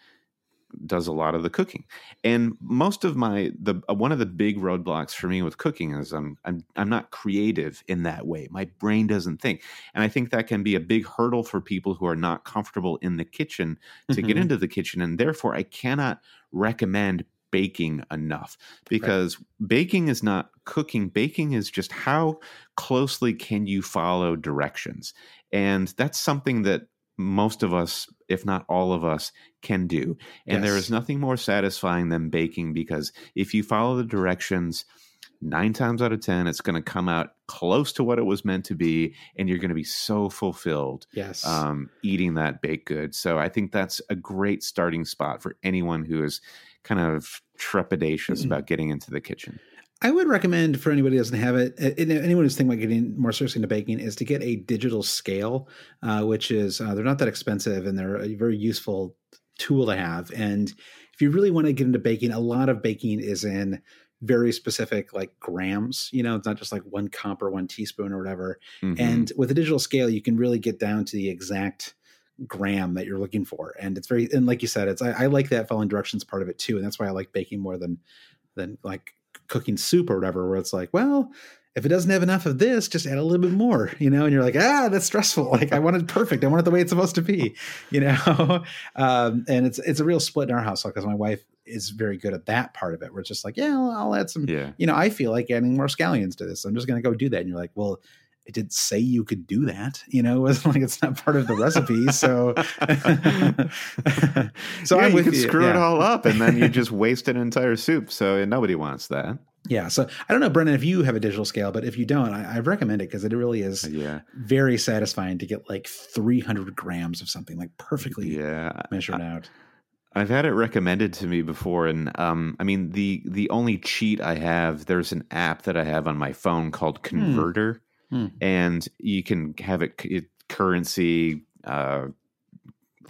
does a lot of the cooking. And most of my the uh, one of the big roadblocks for me with cooking is I'm I'm I'm not creative in that way. My brain doesn't think. And I think that can be a big hurdle for people who are not comfortable in the kitchen to mm-hmm. get into the kitchen and therefore I cannot recommend baking enough because right. baking is not cooking baking is just how closely can you follow directions and that's something that most of us, if not all of us, can do. And yes. there is nothing more satisfying than baking because if you follow the directions, nine times out of 10, it's going to come out close to what it was meant to be. And you're going to be so fulfilled yes. Um, eating that baked good. So I think that's a great starting spot for anyone who is kind of trepidatious mm-hmm. about getting into the kitchen. I would recommend for anybody who doesn't have it, anyone who's thinking about getting more seriously into baking, is to get a digital scale, uh, which is uh, they're not that expensive and they're a very useful tool to have. And if you really want to get into baking, a lot of baking is in very specific like grams. You know, it's not just like one cup or one teaspoon or whatever. Mm-hmm. And with a digital scale, you can really get down to the exact gram that you're looking for and it's very and like you said it's I, I, like that following directions part of it too and that's why i like baking more than than like cooking soup or whatever, where it's like, well, if it doesn't have enough of this, just add a little bit more, *laughs* you know, and you're like, ah, that's stressful. *laughs* Like I want it perfect. I want it the way it's supposed to be, *laughs* you know? um, and it's, it's a real split in our household because my wife is very good at that part of it. Where it's just like, yeah, I'll, I'll add some, yeah. you know, I feel like adding more scallions to this. I'm just going to go do that. And you're like, well, it did say you could do that. You know, *laughs* it was like it's not part of the recipe. So, *laughs* so yeah, you could you. screw yeah. it all up, and then you *laughs* just waste an entire soup. So nobody wants that. Yeah. So I don't know, Brendan, if you have a digital scale, but if you don't, I, I recommend it because it really is yeah. very satisfying to get like 300 grams of something like perfectly yeah. measured I, out. I've had it recommended to me before, and um, I mean the the only cheat I have. There's an app that I have on my phone called hmm. Converter, hmm. and you can have it, it currency, uh,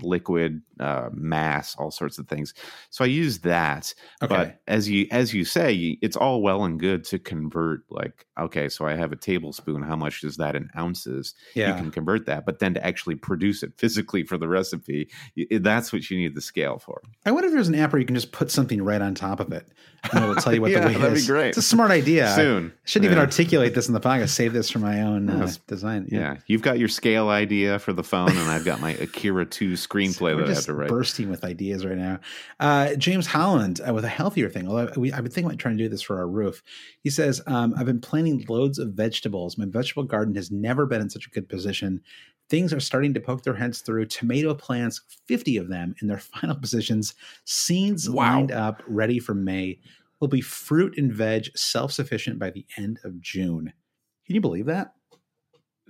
liquid uh, mass, all sorts of things. So I use that. Okay. But as you as you say, it's all well and good to convert. Like, okay, so I have a tablespoon. How much is that in ounces? Yeah. You can convert that, but then to actually produce it physically for the recipe, that's what you need the scale for. I wonder if there's an app where you can just put something right on top of it. And it will tell you *laughs* what yeah, the weight that'd is. Be great. It's a smart idea. Soon. I shouldn't yeah. even articulate this in the podcast. Save this for my own uh, design. Yeah. yeah. You've got your scale idea for the phone, and I've got my Akira 2 screenplay that I have to write. Bursting with ideas right now. Uh, James Holland uh, with a healthier thing. Although we, I've been thinking about trying to do this for our roof. He says, um, "I've been planting loads of vegetables. My vegetable garden has never been in such a good position. Things are starting to poke their heads through. Tomato plants, fifty of them in their *laughs* final positions. Seeds wow. lined up, ready for May. Will be fruit and veg self sufficient by the end of June. Can you believe that?"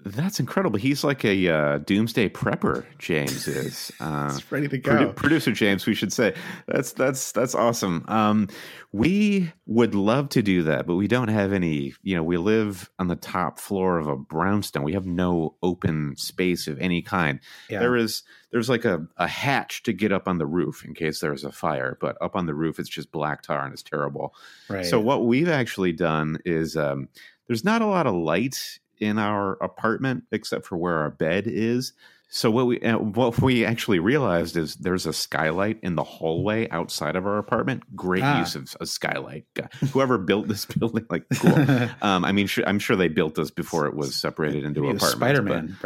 That's incredible. He's like a uh, doomsday prepper. James is *laughs* uh, ready to go. Produ- producer James, we should say that's that's that's awesome. Um, we would love to do that, but we don't have any. You know, we live on the top floor of a brownstone. We have no open space of any kind. Yeah. There is there's like a, a hatch to get up on the roof in case there's a fire, but up on the roof it's just black tar and it's terrible. Right. So what we've actually done is um, there's not a lot of light in our apartment except for where our bed is. So what we uh, what we actually realized is there's a skylight in the hallway outside of our apartment. Great ah. use of a skylight. Whoever built this *laughs* building, like, cool. *laughs* um, I mean, I'm sure they built this before it was separated into apartments. Spider Man,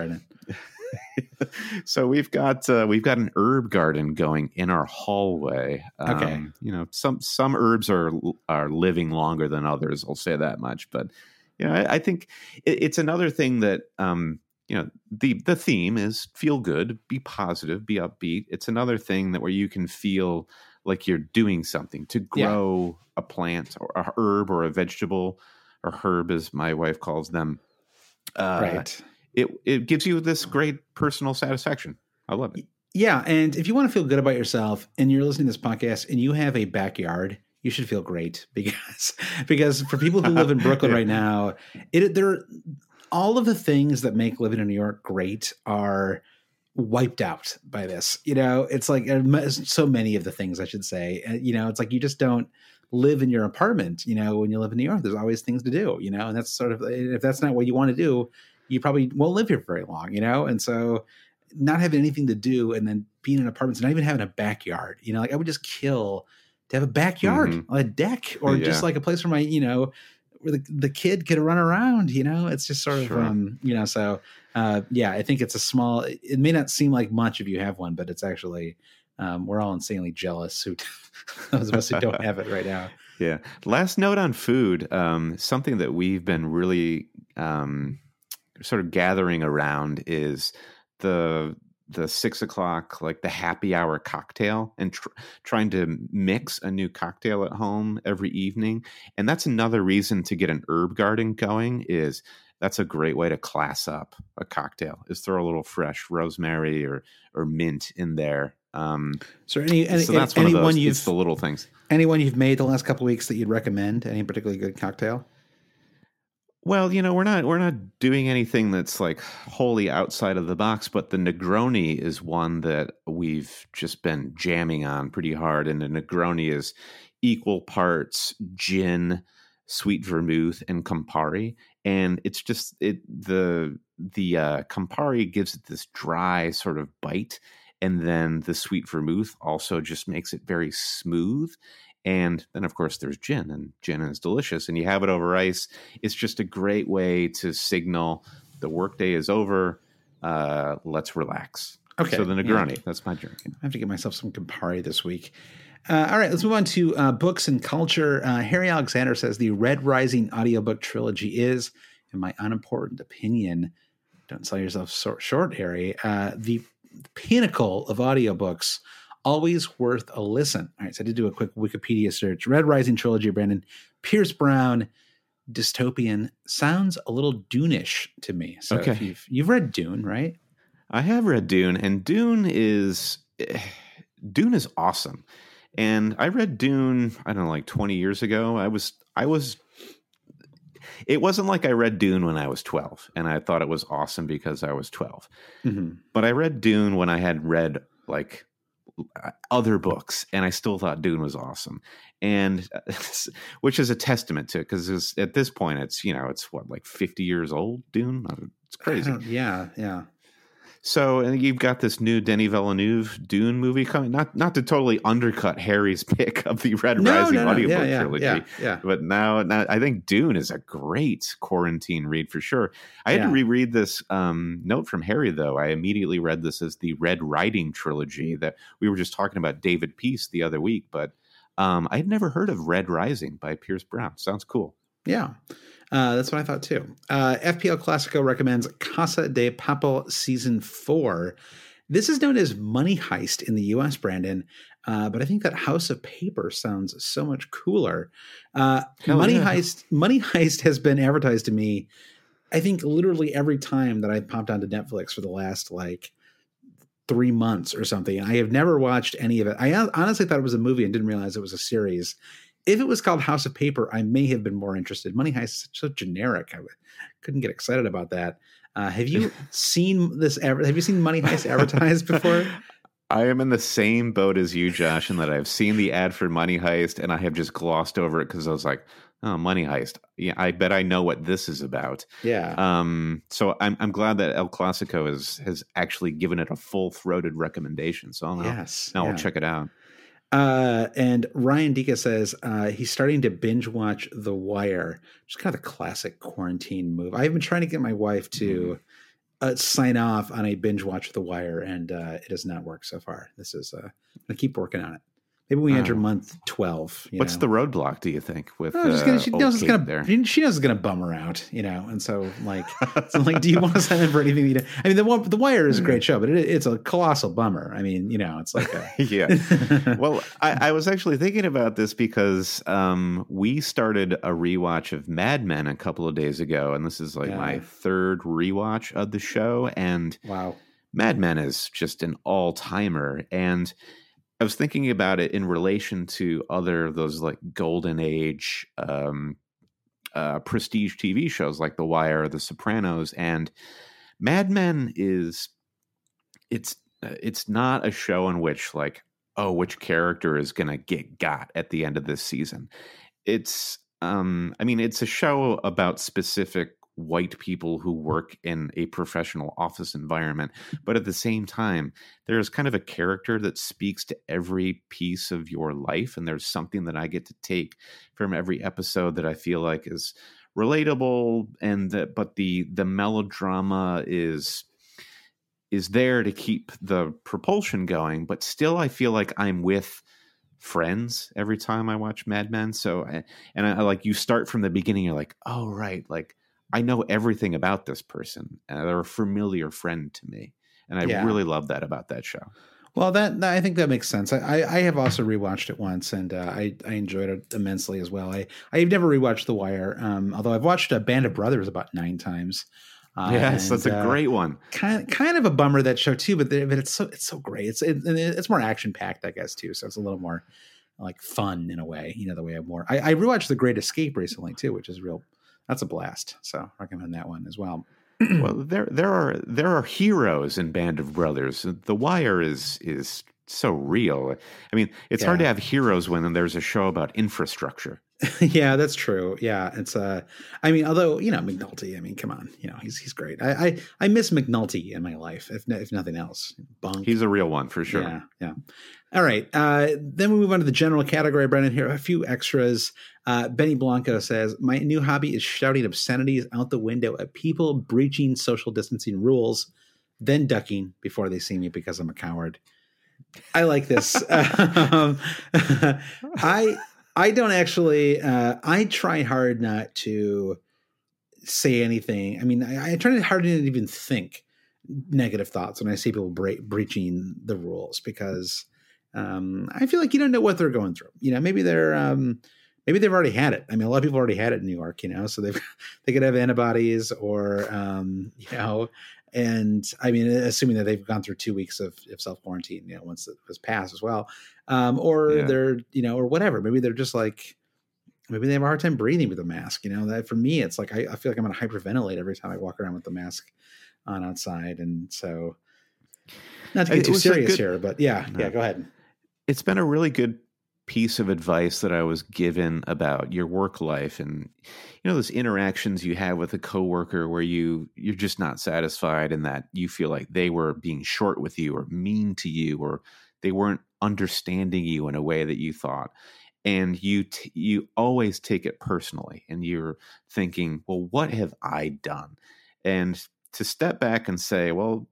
*laughs* so we've got uh, we've got an herb garden going in our hallway. Um, okay, you know some some herbs are are living longer than others. I'll say that much, but you know, I, I think it, it's another thing that um, you know the the theme is feel good, be positive, be upbeat. It's another thing that where you can feel like you're doing something to grow yeah. a plant or a herb or a vegetable or herb as my wife calls them. Uh, right. It it gives you this great personal satisfaction. I love it. Yeah, and if you want to feel good about yourself and you're listening to this podcast and you have a backyard you should feel great *laughs* because because for people who live in *laughs* Brooklyn yeah. right now, it there all of the things that make living in New York great are wiped out by this. You know, it's like uh, so many of the things I should say. Uh, you know, it's like you just don't live in your apartment. You know, when you live in New York, there's always things to do. You know, and that's sort of if that's not what you want to do, you probably won't live here very long, you know? And so not having anything to do and then being in apartments, and not even having a backyard, you know, like I would just kill to have a backyard, mm-hmm. a deck, or yeah. just like a place where my, you know, where the, the kid could run around, you know, it's just sort of, sure. um, you know, so, uh, yeah, I think it's a small, it may not seem like much if you have one, but it's actually, um, we're all insanely jealous who *laughs* those of us who don't have it right now. *laughs* Yeah. Last note on food. Um, something that we've been really um, sort of gathering around is the the six o'clock like the happy hour cocktail and tr- trying to mix a new cocktail at home every evening and that's another reason to get an herb garden going is that's a great way to class up a cocktail is throw a little fresh rosemary or or mint in there um, so any, any so that's anyone one you've the little things. Anyone you've made the last couple weeks that you'd recommend? Any particularly good cocktail? Well, you know, we're not we're not doing anything that's like wholly outside of the box, but the Negroni is one that we've just been jamming on pretty hard, and the Negroni is equal parts gin, sweet vermouth, and Campari, and it's just it the the uh, Campari gives it this dry sort of bite and then the sweet vermouth also just makes it very smooth. And then, of course, there's gin, and gin is delicious. And you have it over ice. It's just a great way to signal the workday is over. Uh, let's relax. Okay. So the Negroni, yeah. that's my drink. I have to get myself some Campari this week. Uh, all right, let's move on to uh, books and culture. Uh, Harry Alexander says the Red Rising audiobook trilogy is, in my unimportant opinion, don't sell yourself short, Harry, uh, the pinnacle of audiobooks, always worth a listen. All right, so I did do a quick Wikipedia search. Red Rising trilogy, Brandon Pierce Brown, dystopian sounds a little Dune-ish to me. So okay. you've you've read Dune, right? I have read Dune, and Dune is Dune is awesome. And I read Dune, I don't know, like 20 years ago. I was I was it wasn't like I read Dune when I was 12 and I thought it was awesome because I was 12. Mm-hmm. But I read Dune when I had read like other books and I still thought Dune was awesome. And uh, *laughs* which is a testament to it because at this point it's, you know, it's what, like 50 years old, Dune? Uh, it's crazy. *laughs* Yeah, yeah. So and you've got this new Denis Villeneuve Dune movie coming. Not not to totally undercut Harry's *laughs* pick of the Red no, Rising no, no. audiobook yeah, yeah, trilogy, yeah, yeah. but now, now I think Dune is a great quarantine read for sure. I had to reread this um, note from Harry though. I immediately read this as the Red Riding trilogy that we were just talking about David Peace the other week, but um, I had never heard of Red Rising by Pierce Brown. Sounds cool. Yeah. Uh, that's what I thought too. Uh, FPL Classico recommends Casa de Papel Season 4. This is known as Money Heist in the US, Brandon. Uh, but I think that House of Paper sounds so much cooler. Uh, Money yeah. Heist, Money Heist has been advertised to me. I think literally every time that I popped onto Netflix for the last like three months or something. I have never watched any of it. I honestly thought it was a movie and didn't realize it was a series if it was called House of Paper, I may have been more interested. Money Heist is so generic. I couldn't get excited about that. Uh, have you *laughs* seen this? Ever, have you seen Money Heist advertised before? *laughs* I am in the same boat as you, Josh, in that I've seen the ad for Money Heist and I have just glossed over it because I was like, "Oh, Money Heist! Yeah, I bet I know what this is about." Yeah. Um. So I'm I'm glad that El Clasico has has actually given it a full throated recommendation. So I'll, yes, now yeah. I'll check it out. Uh, and Ryan Dika says uh, he's starting to binge watch The Wire, which is kind of a classic quarantine move. I've been trying to get my wife to mm-hmm. uh, sign off on a binge watch The Wire, and uh, it has not worked so far. This is, uh, I'm to keep working on it. Maybe we enter um, month twelve. What's know? the roadblock? Do you think with oh, gonna, uh, she, knows it's gonna there? she knows it's gonna bum her out, you know. And so like, *laughs* so like, do you want to sign in for anything? You I mean, the the Wire is a great hmm. show, but it, it's a colossal bummer. I mean, you know, it's like a *laughs* yeah. well, I, I, was actually thinking about this because um, we started a rewatch of Mad Men a couple of days ago, and this is like yeah. my third rewatch of the show. And wow, Mad Men is just an all timer, and I was thinking about it in relation to other those like golden age um, uh, prestige TV shows like The Wire, The Sopranos, and Mad Men is it's uh, it's not a show in which like oh which character is to get got at the end of this season. It's um I mean it's a show about specific white people who work in a professional office environment. But at the same time, there's kind of a character that speaks to every piece of your life. And there's something that I get to take from every episode that I feel like is relatable and that but the the melodrama is is there to keep the propulsion going but still i feel like i'm with friends every time i watch mad men so and I, like you start from the beginning you're like oh right like I know everything about this person. And they're a familiar friend to me. And I yeah. really love that about that show. Well, that, I think that makes sense. I, I have also rewatched it once, and uh, I I enjoyed it immensely as well. I I've never rewatched The Wire, um, although I've watched a Band of Brothers about nine times. Uh, yes, and, that's a uh, great one. Kind kind of a bummer that show too, but, but it's so it's so great. It's it, it's more action packed, I guess, too. So it's a little more like fun in a way. You know, the way I'm more. I, I rewatched The Great Escape recently too, which is real that's a blast. So recommend that one as well. *clears throat* well, there there are there are heroes in Band of Brothers. The Wire is is so real. I mean, it's yeah. hard to have heroes when there's a show about infrastructure. *laughs* yeah, that's true. Yeah, it's uh I mean, although, you know, McNulty, I mean, come on, you know, he's he's great. I I, I miss McNulty in my life, if if nothing else. Bunk. He's a real one for sure. Yeah, yeah. All right. Uh then we move on to the general category, Brendan. Here a few extras. Uh Benny Blanco says, My new hobby is shouting obscenities out the window at people breaching social distancing rules, then ducking before they see me because I'm a coward. I like this. *laughs* um, *laughs* I I don't actually. Uh, I try hard not to say anything. I mean, I, I try hard not to even think negative thoughts when I see people break, breaching the rules because um, I feel like you don't know what they're going through. You know, maybe they're um, maybe they've already had it. I mean, a lot of people already had it in New York. You know, so they *laughs* they could have antibodies or um, you know, and I mean, assuming that they've gone through two weeks of, of self quarantine, you know, once it was passed as well, um, or yeah. they're you know, or whatever. Maybe they're just like, maybe they have a hard time breathing with a mask. You know, that for me, it's like I, I feel like I'm gonna hyperventilate every time I walk around with the mask on outside, and so not to get too serious good, here, but yeah, no. yeah, go ahead. It's been a really good piece of advice that I was given about your work life and you know those interactions you have with a coworker where you you're just not satisfied and that you feel like they were being short with you or mean to you or they weren't understanding you in a way that you thought. And you t- you always take it personally and you're thinking well what have I done? And to step back and say well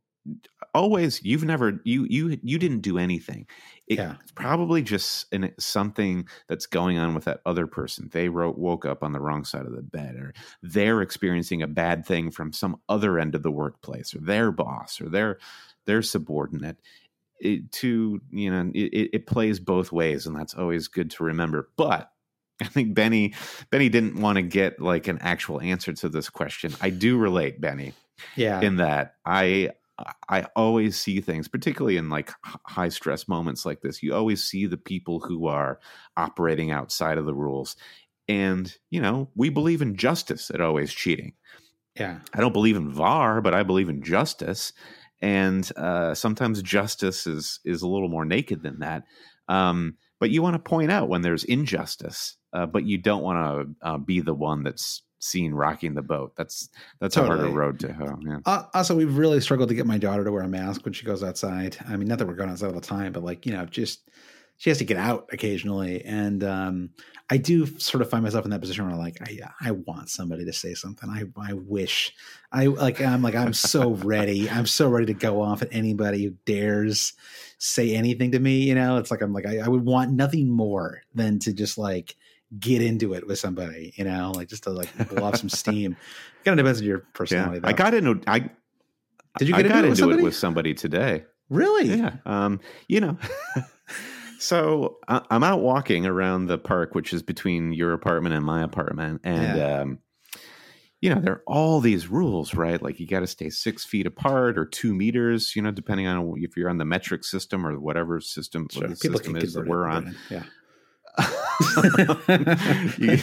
always you've never you you you didn't do anything it, yeah. it's probably just an, something that's going on with that other person they wrote woke up on the wrong side of the bed or they're experiencing a bad thing from some other end of the workplace or their boss or their their subordinate it, to you know it, it plays both ways and that's always good to remember but I think Benny Benny didn't want to get like an actual answer to this question. I do relate, Benny. Yeah. In that I I always see things, particularly in like high stress moments like this. You always see the people who are operating outside of the rules. And, you know, we believe in justice at always cheating. Yeah. I don't believe in VAR, but I believe in justice. And uh, sometimes justice is is a little more naked than that. Um, but you want to point out when there's injustice, uh, but you don't want to uh, be the one that's seen rocking the boat. That's that's totally. a harder road to hoe. Yeah. Uh, also, we've really struggled to get my daughter to wear a mask when she goes outside. I mean, not that we're going outside all the time, but like you know, just she has to get out occasionally, and um, I do sort of find myself in that position where like I I want somebody to say something. I I wish I like I'm like I'm so *laughs* ready. I'm so ready to go off at anybody who dares say anything to me. You know, it's like I'm like I, I would want nothing more than to just like get into it with somebody, you know, like just to like blow off some *laughs* steam. Kind of depends on your personality. Yeah. I got into I did you get I into, it, it with somebody today? Really? Yeah. Um, you know. *laughs* so I'm out walking around the park, which is between your apartment and my apartment, and yeah. um, you know there are all these rules, right? Like you got to stay six feet apart or two meters, you know, depending on if you're on the metric system or whatever system, sure. what the system is that we're on. Yeah. *laughs* *laughs* you,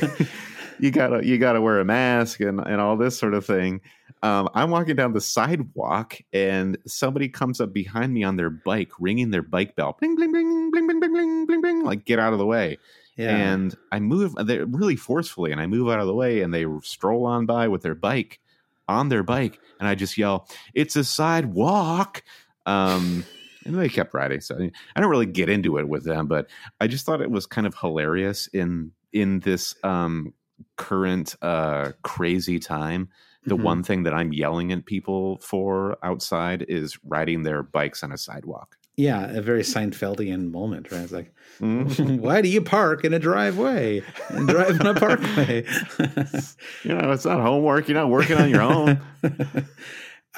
you, gotta you gotta wear a mask and, and all this sort of thing. Um, I'm walking down the sidewalk and somebody comes up behind me on their bike, ringing their bike bell, bling bling bling bling bling bling bling bling bling, like get out of the way. Yeah. And I move really forcefully, and I move out of the way, and they stroll on by with their bike on their bike, and I just yell, "It's a sidewalk!" Um, and they kept riding. So I don't really get into it with them, but I just thought it was kind of hilarious in in this um, current uh, crazy time. The mm-hmm. one thing that I'm yelling at people for outside is riding their bikes on a sidewalk. Yeah, a very Seinfeldian moment, right? It's like, mm-hmm. *laughs* why do you park in a driveway and drive in a parkway? *laughs* you know, it's not homework. You're not working on your own. *laughs*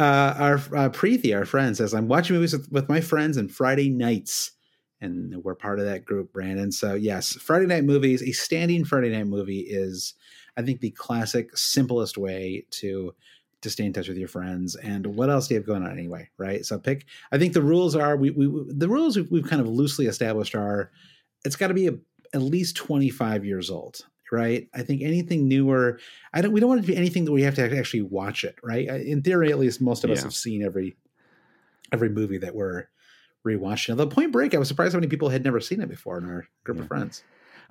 Uh, our uh, Preeti, our friend, says, I'm watching movies with, with my friends and Friday nights. And we're part of that group, Brandon. So, yes, Friday night movies, a standing Friday night movie is, I think, the classic, simplest way to to stay in touch with your friends. And what else do you have going on anyway, right? So pick. I think the rules are we, we the rules we've, we've kind of loosely established are it's got to be a, at least 25 years old right? I think anything newer, I don't. We don't want it to be anything that we have to actually watch it, right? In theory, at least, most of yeah. us have seen every every movie that we're rewatching. The Point Break, I was surprised how many people had never seen it before in our group yeah. of friends.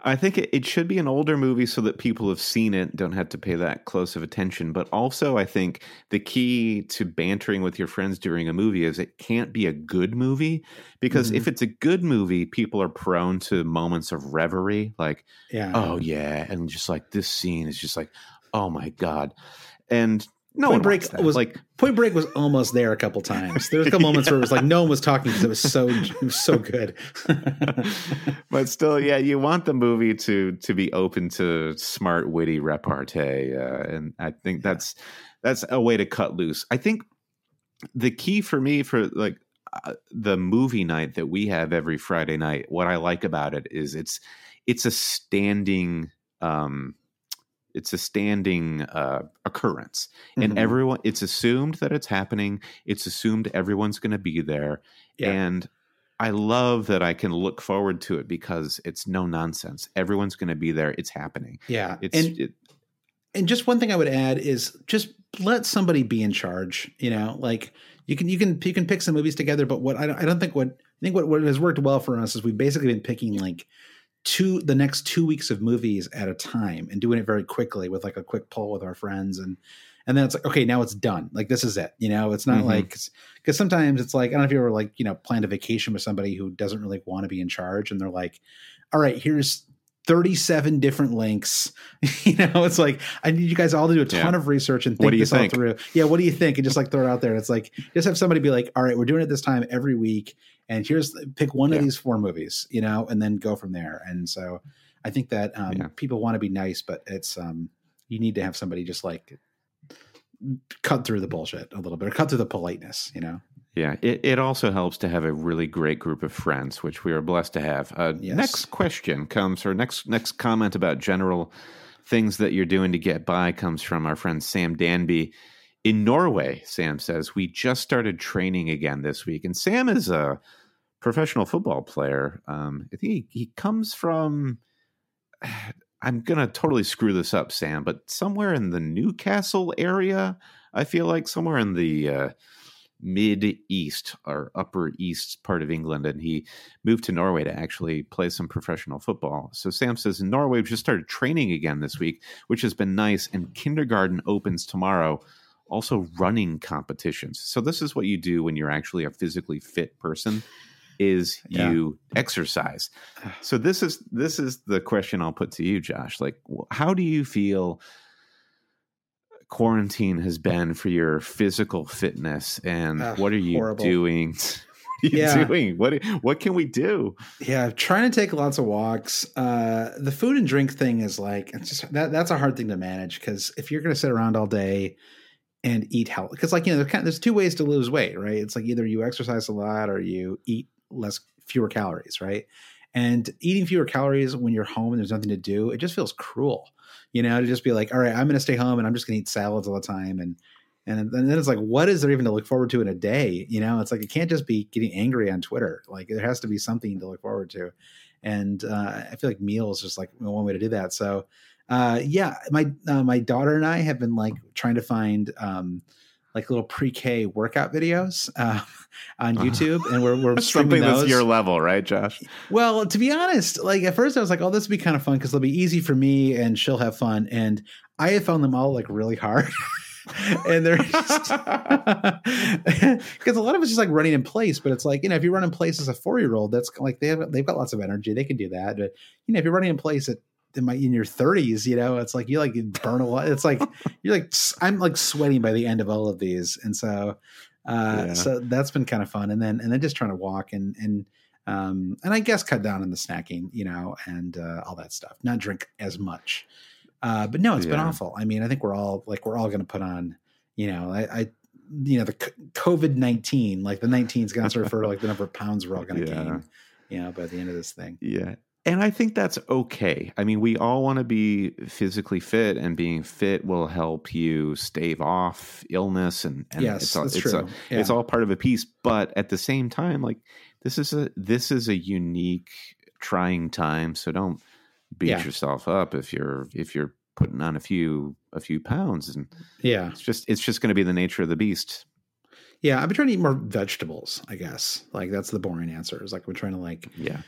I think it, it, should be an older movie so that people have seen it, don't have to pay that close of attention. But also, I think the key to bantering with your friends during a movie is it can't be a good movie because mm-hmm. if it's a good movie, people are prone to moments of reverie, like, yeah. oh yeah, and just like this scene is just like, oh my god, and no Point Break was like Point Break was almost there a couple times. There was a couple *laughs* moments where it was like no one was talking because it was so it was so good. *laughs* but still, yeah, you want the movie to to be open to smart, witty repartee, uh, and I think that's that's a way to cut loose. I think the key for me for like uh, the movie night that we have every Friday night, what I like about it is it's it's a standing um it's a standing uh, occurrence and mm-hmm. everyone it's assumed that it's happening it's assumed everyone's going to be there yeah. and i love that i can look forward to it because it's no nonsense everyone's going to be there it's happening yeah it's and, it, and just one thing i would add is just let somebody be in charge you know like you can you can you can pick some movies together but what i don't, I don't think what i think what, what has worked well for us is we've basically been picking like two the next two weeks of movies at a time and doing it very quickly with like a quick poll with our friends and and then it's like okay now it's done like this is it you know it's not mm-hmm. like because sometimes it's like i don't know if you ever like you know planned a vacation with somebody who doesn't really want to be in charge and they're like all right here's 37 different links. *laughs* you know, it's like I need you guys all to do a ton yeah. of research and think this think? all through. Yeah, what do you think? And just like throw it out there. It's like just have somebody be like, all right, we're doing it this time every week and here's pick one yeah. of these four movies, you know, and then go from there. And so I think that um, yeah. people want to be nice, but it's um, you need to have somebody just like cut through the bullshit a little bit or cut through the politeness, you know. Yeah, it, it also helps to have a really great group of friends, which we are blessed to have. Uh, yes. Next question comes, or next next comment about general things that you're doing to get by comes from our friend Sam Danby in Norway. Sam says we just started training again this week, and Sam is a professional football player. Um, I think he, he comes from. *sighs* I'm gonna totally screw this up, Sam, but somewhere in the Newcastle area, I feel like somewhere in the uh, mid east or upper east part of England, and he moved to Norway to actually play some professional football. So Sam says in Norway, we've just started training again this week, which has been nice, and kindergarten opens tomorrow also running competitions. So this is what you do when you're actually a physically fit person is you exercise. *sighs* So this is this is the question I'll put to you Josh. Like how do you feel quarantine has been for your physical fitness and uh, what are you horrible. doing? *laughs* what are you yeah. doing? What what can we do? Yeah, trying to take lots of walks. Uh, the food and drink thing is like it's just that that's a hard thing to manage because if you're going to sit around all day and eat health because like you know there's, kind of, there's two ways to lose weight right it's like either you exercise a lot or you eat less fewer calories right? And eating fewer calories when you're home and there's nothing to do it just feels cruel you know to just be like all right i'm going to stay home and i'm just going to eat salads all the time and and then it's like what is there even to look forward to in a day you know? It's like it can't just be getting angry on twitter like there has to be something to look forward to and uh, i feel like meals just like one way to do that so uh, yeah, my uh, my daughter and I have been like trying to find um, like little pre-K workout videos uh, *laughs* on uh-huh. YouTube, and we're we're *laughs* something those. that's your level, right, Josh? Well, to be honest, like at first I was like, "Oh, this would be kind of fun because it'll be easy for me, and she'll have fun." And I have found them all like really hard. *laughs* and they're just because a lot of it's just like running in place. But it's like you know, if you run in place as a four year old, that's like they have they've got lots of energy. They can do that. But you know, if you're running in place at in my in your 30s, you know, it's like you like burn a lot. It's like *laughs* you're like I'm like sweating by the end of all of these, and so uh, yeah. so that's been kind of fun. And then and then just trying to walk and and um and I guess cut down on the snacking, you know, and uh, all that stuff. Not drink as much. Uh, but no, it's yeah. been awful. I mean, I think we're all like we're all going to put on, you know, I, I you know, the COVID nineteen, like the nineteen is going *laughs* to refer to like the number of pounds we're all going to yeah. gain, you know, by the end of this thing. Yeah, and I think that's okay. I mean, we all want to be physically fit, and being fit will help you stave off illness. And, and yes, it's all, that's it's true. A, yeah. It's all part of a piece. But at the same time, like this is a this is a unique, trying time. So don't beat yeah. yourself up if you're if you're putting on a few a few pounds. And yeah, it's just it's just going to be the nature of the beast. Yeah, I've been trying to eat more vegetables. I guess like that's the boring answer. Is like we're trying to like yeah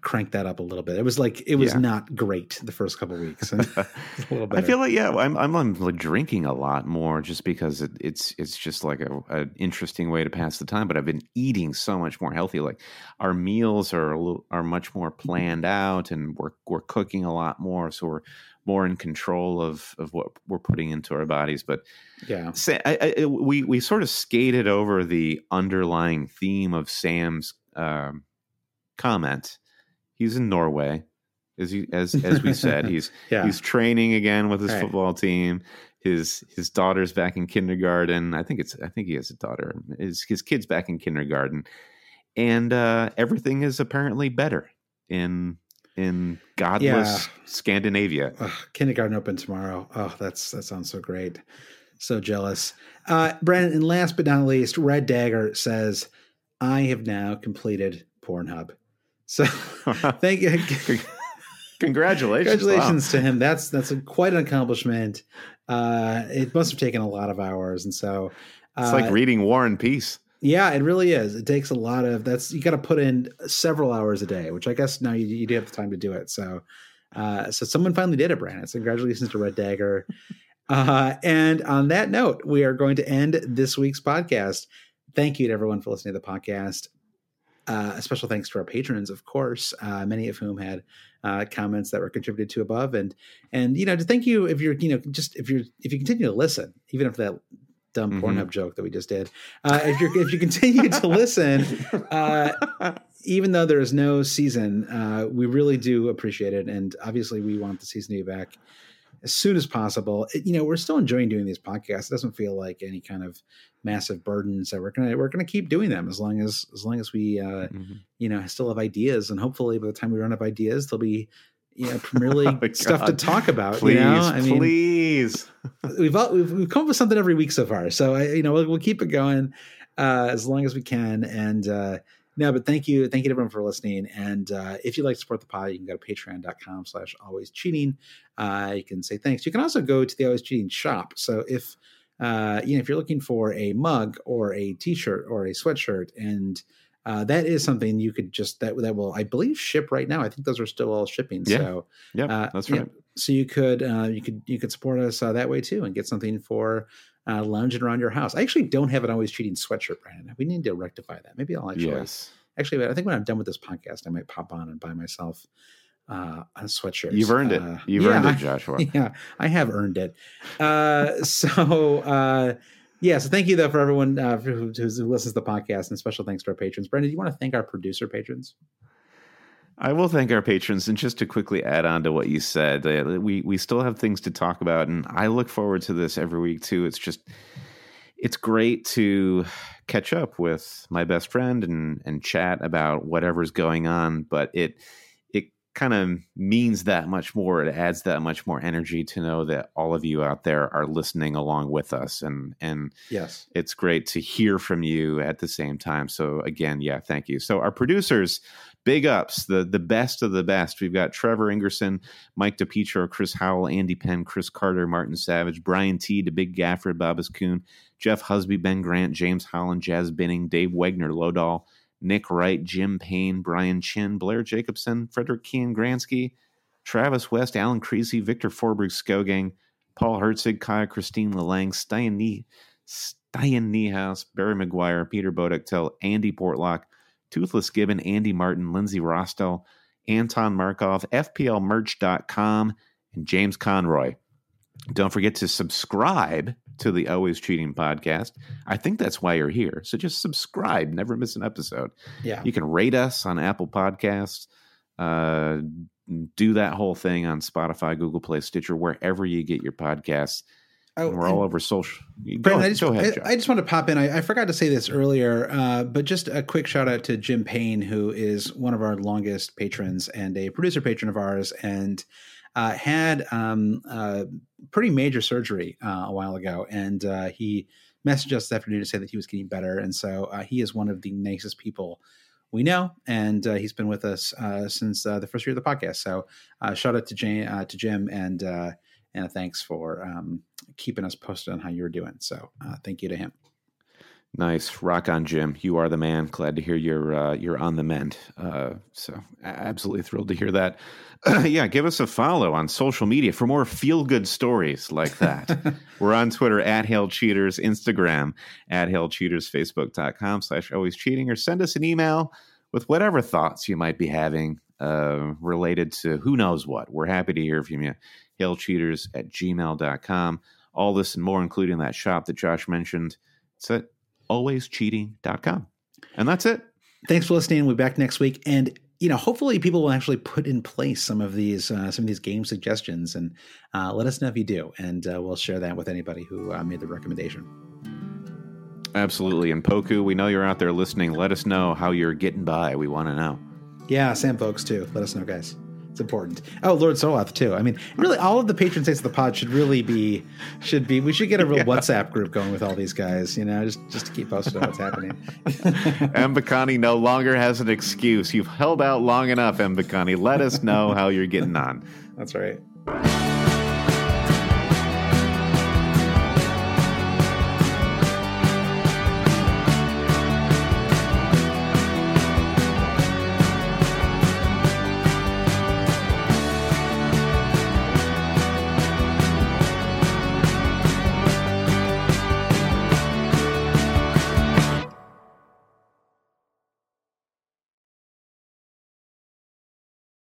crank that up a little bit. It was like it was yeah. not great the first couple weeks. *laughs* I feel like yeah, I'm I'm, I'm like drinking a lot more just because it, it's it's just like a an interesting way to pass the time. But I've been eating so much more healthy. Like our meals are little, are much more planned out, and we're we're cooking a lot more, so we're more in control of of what we're putting into our bodies. But yeah, I, I, we we sort of skated over the underlying theme of Sam's um, comment he's in Norway. As he, as as we said, he's *laughs* yeah. he's training again with his right. football team. His his daughter's back in kindergarten. I think it's I think he has a daughter. His his kid's back in kindergarten, and uh, everything is apparently better in in godless yeah. Scandinavia. Ugh, kindergarten open tomorrow. Oh, that's that sounds so great. So jealous. Uh, Brandon, and last but not least, Red Dagger says, I have now completed Pornhub. So *laughs* thank you. Congratulations! *laughs* Congratulations wow. to him. That's that's a, quite an accomplishment. Uh, it must have taken a lot of hours, and so uh, it's like reading War and Peace. Yeah, it really is. It takes a lot of that's you got to put in several hours a day, which I guess now you, you do have the time to do it. So, uh, so someone finally did it, Brandon. So congratulations to Red Dagger. *laughs* Uh, and on that note, we are going to end this week's podcast. Thank you to everyone for listening to the podcast. Uh, a special thanks to our patrons, of course, uh, many of whom had uh, comments that were contributed to above, and and you know to thank you if you're you know just if you're if you continue to listen, even if that dumb mm-hmm. Pornhub joke that we just did, uh, if you if you continue to listen, uh, even though there is no season, uh, we really do appreciate it, and obviously we want the season to be back as soon as possible. It, you know, we're still enjoying doing these podcasts. It doesn't feel like any kind of massive burden. So we're gonna we're gonna keep doing them as long as as long as we uh, mm-hmm. you know still have ideas, and hopefully by the time we run out of ideas, there'll be you know Premier *laughs* League oh stuff to talk about. Please, you know? I mean, please. *laughs* we've, we've we've come up with something every week so far. So I, you know we'll, we'll keep it going uh, as long as we can, and. Uh, no, but thank you. Thank you to everyone for listening. And uh, if you'd like to support the pod, you can go to patreon.com slash always cheating. Uh, you can say thanks. You can also go to the always cheating shop. So if, uh, you know, if you're looking for a mug or a t-shirt or a sweatshirt and uh, that is something you could just that that will I believe ship right now. I think those are still all shipping. Yeah. So yeah, uh, that's right. Yeah, so you could uh, you could you could support us uh, that way too and get something for uh, lounging around your house. I actually don't have an always cheating sweatshirt brand. We need to rectify that. Maybe I'll actually. Yes. Actually, I think when I'm done with this podcast, I might pop on and buy myself uh, a sweatshirt. You've earned it. Uh, You've yeah, earned it, Joshua. I, *laughs* yeah, I have earned it. Uh, *laughs* so, uh, yeah, so thank you though for everyone uh, who, who, listens to the podcast, and special thanks to our patrons. Brendan, do you want to thank our producer patrons? I will thank our patrons, and just to quickly add on to what you said, uh, we we still have things to talk about, and I look forward to this every week too. It's just it's great to catch up with my best friend and and chat about whatever's going on but it it kind of means that much more. It adds that much more energy to know that all of you out there are listening along with us and and yes. it's great to hear from you at the same time. So again yeah thank you. So our producers big ups, the the best of the best. We've got Trevor Ingerson, Mike DePietro, Chris Howell, Andy Penn, Chris Carter, Martin Savage, Brian T, the Big Gaffer, Babas Kuhn, Jeff Husby, Ben Grant, James Holland, Jazz Binning, Dave Wegner, Lodal, Nick Wright, Jim Payne, Brian Chin, Blair Jacobson, Frederick Kean Gransky, Travis West, Alan Creasy, Victor Forberg Skogang, Paul Herzig, Kaya Christine Nie- Stein Niehaus, Barry McGuire, Peter Bodektel, Andy Portlock, Toothless Gibbon, Andy Martin, Lindsay Rostel, Anton Markov, FPLmerch.com, and James Conroy. Don't forget to subscribe to the Always Cheating podcast. I think that's why you're here. So just subscribe, never miss an episode. Yeah. You can rate us on Apple Podcasts. Uh, do that whole thing on Spotify, Google Play, Stitcher, wherever you get your podcasts. Oh, and we're and- all over social. Go, Brandon, I just, go ahead, I, I just want to pop in. I, I forgot to say this earlier, uh, but just a quick shout out to Jim Payne, who is one of our longest patrons and a producer patron of ours, and uh, had um, uh, pretty major surgery uh, a while ago. And uh, he messaged us this afternoon to say that he was getting better. And so uh, he is one of the nicest people we know, and uh, he's been with us uh, since uh, the first year of the podcast. So uh, shout out to Jane, uh, to Jim, and uh, and thanks for um, keeping us posted on how you were doing. So uh, thank you to him. Nice, rock on, Jim. You are the man. Glad to hear you're uh, you're on the mend. Uh, so absolutely thrilled to hear that. *clears throat* yeah, give us a follow on social media for more feel good stories like that. *laughs* We're on Twitter at Hail Cheaters, Instagram at Hail Cheaters, Facebook.com slash always cheating, or send us an email with whatever thoughts you might be having uh, related to who knows what. We're happy to hear from you. Hailcheaters at gmail.com. All this and more, including that shop that Josh mentioned. It's at alwayscheating.com. And that's it. Thanks for listening. We'll be back next week, and you know, hopefully, people will actually put in place some of these uh, some of these game suggestions, and uh, let us know if you do, and uh, we'll share that with anybody who uh, made the recommendation. Absolutely. And Poku, we know you're out there listening. Let us know how you're getting by. We want to know. Yeah, Sam folks too. Let us know, guys. It's important. Oh, Lord Soloth too. I mean, really, all of the patron saints of the pod should really be should be. We should get a real *laughs* WhatsApp group going with all these guys. You know, just just to keep posted on what's happening. *laughs* Mbakani no longer has an excuse. You've held out long enough, Mbakani. Let us know how you're getting on. *laughs* That's right.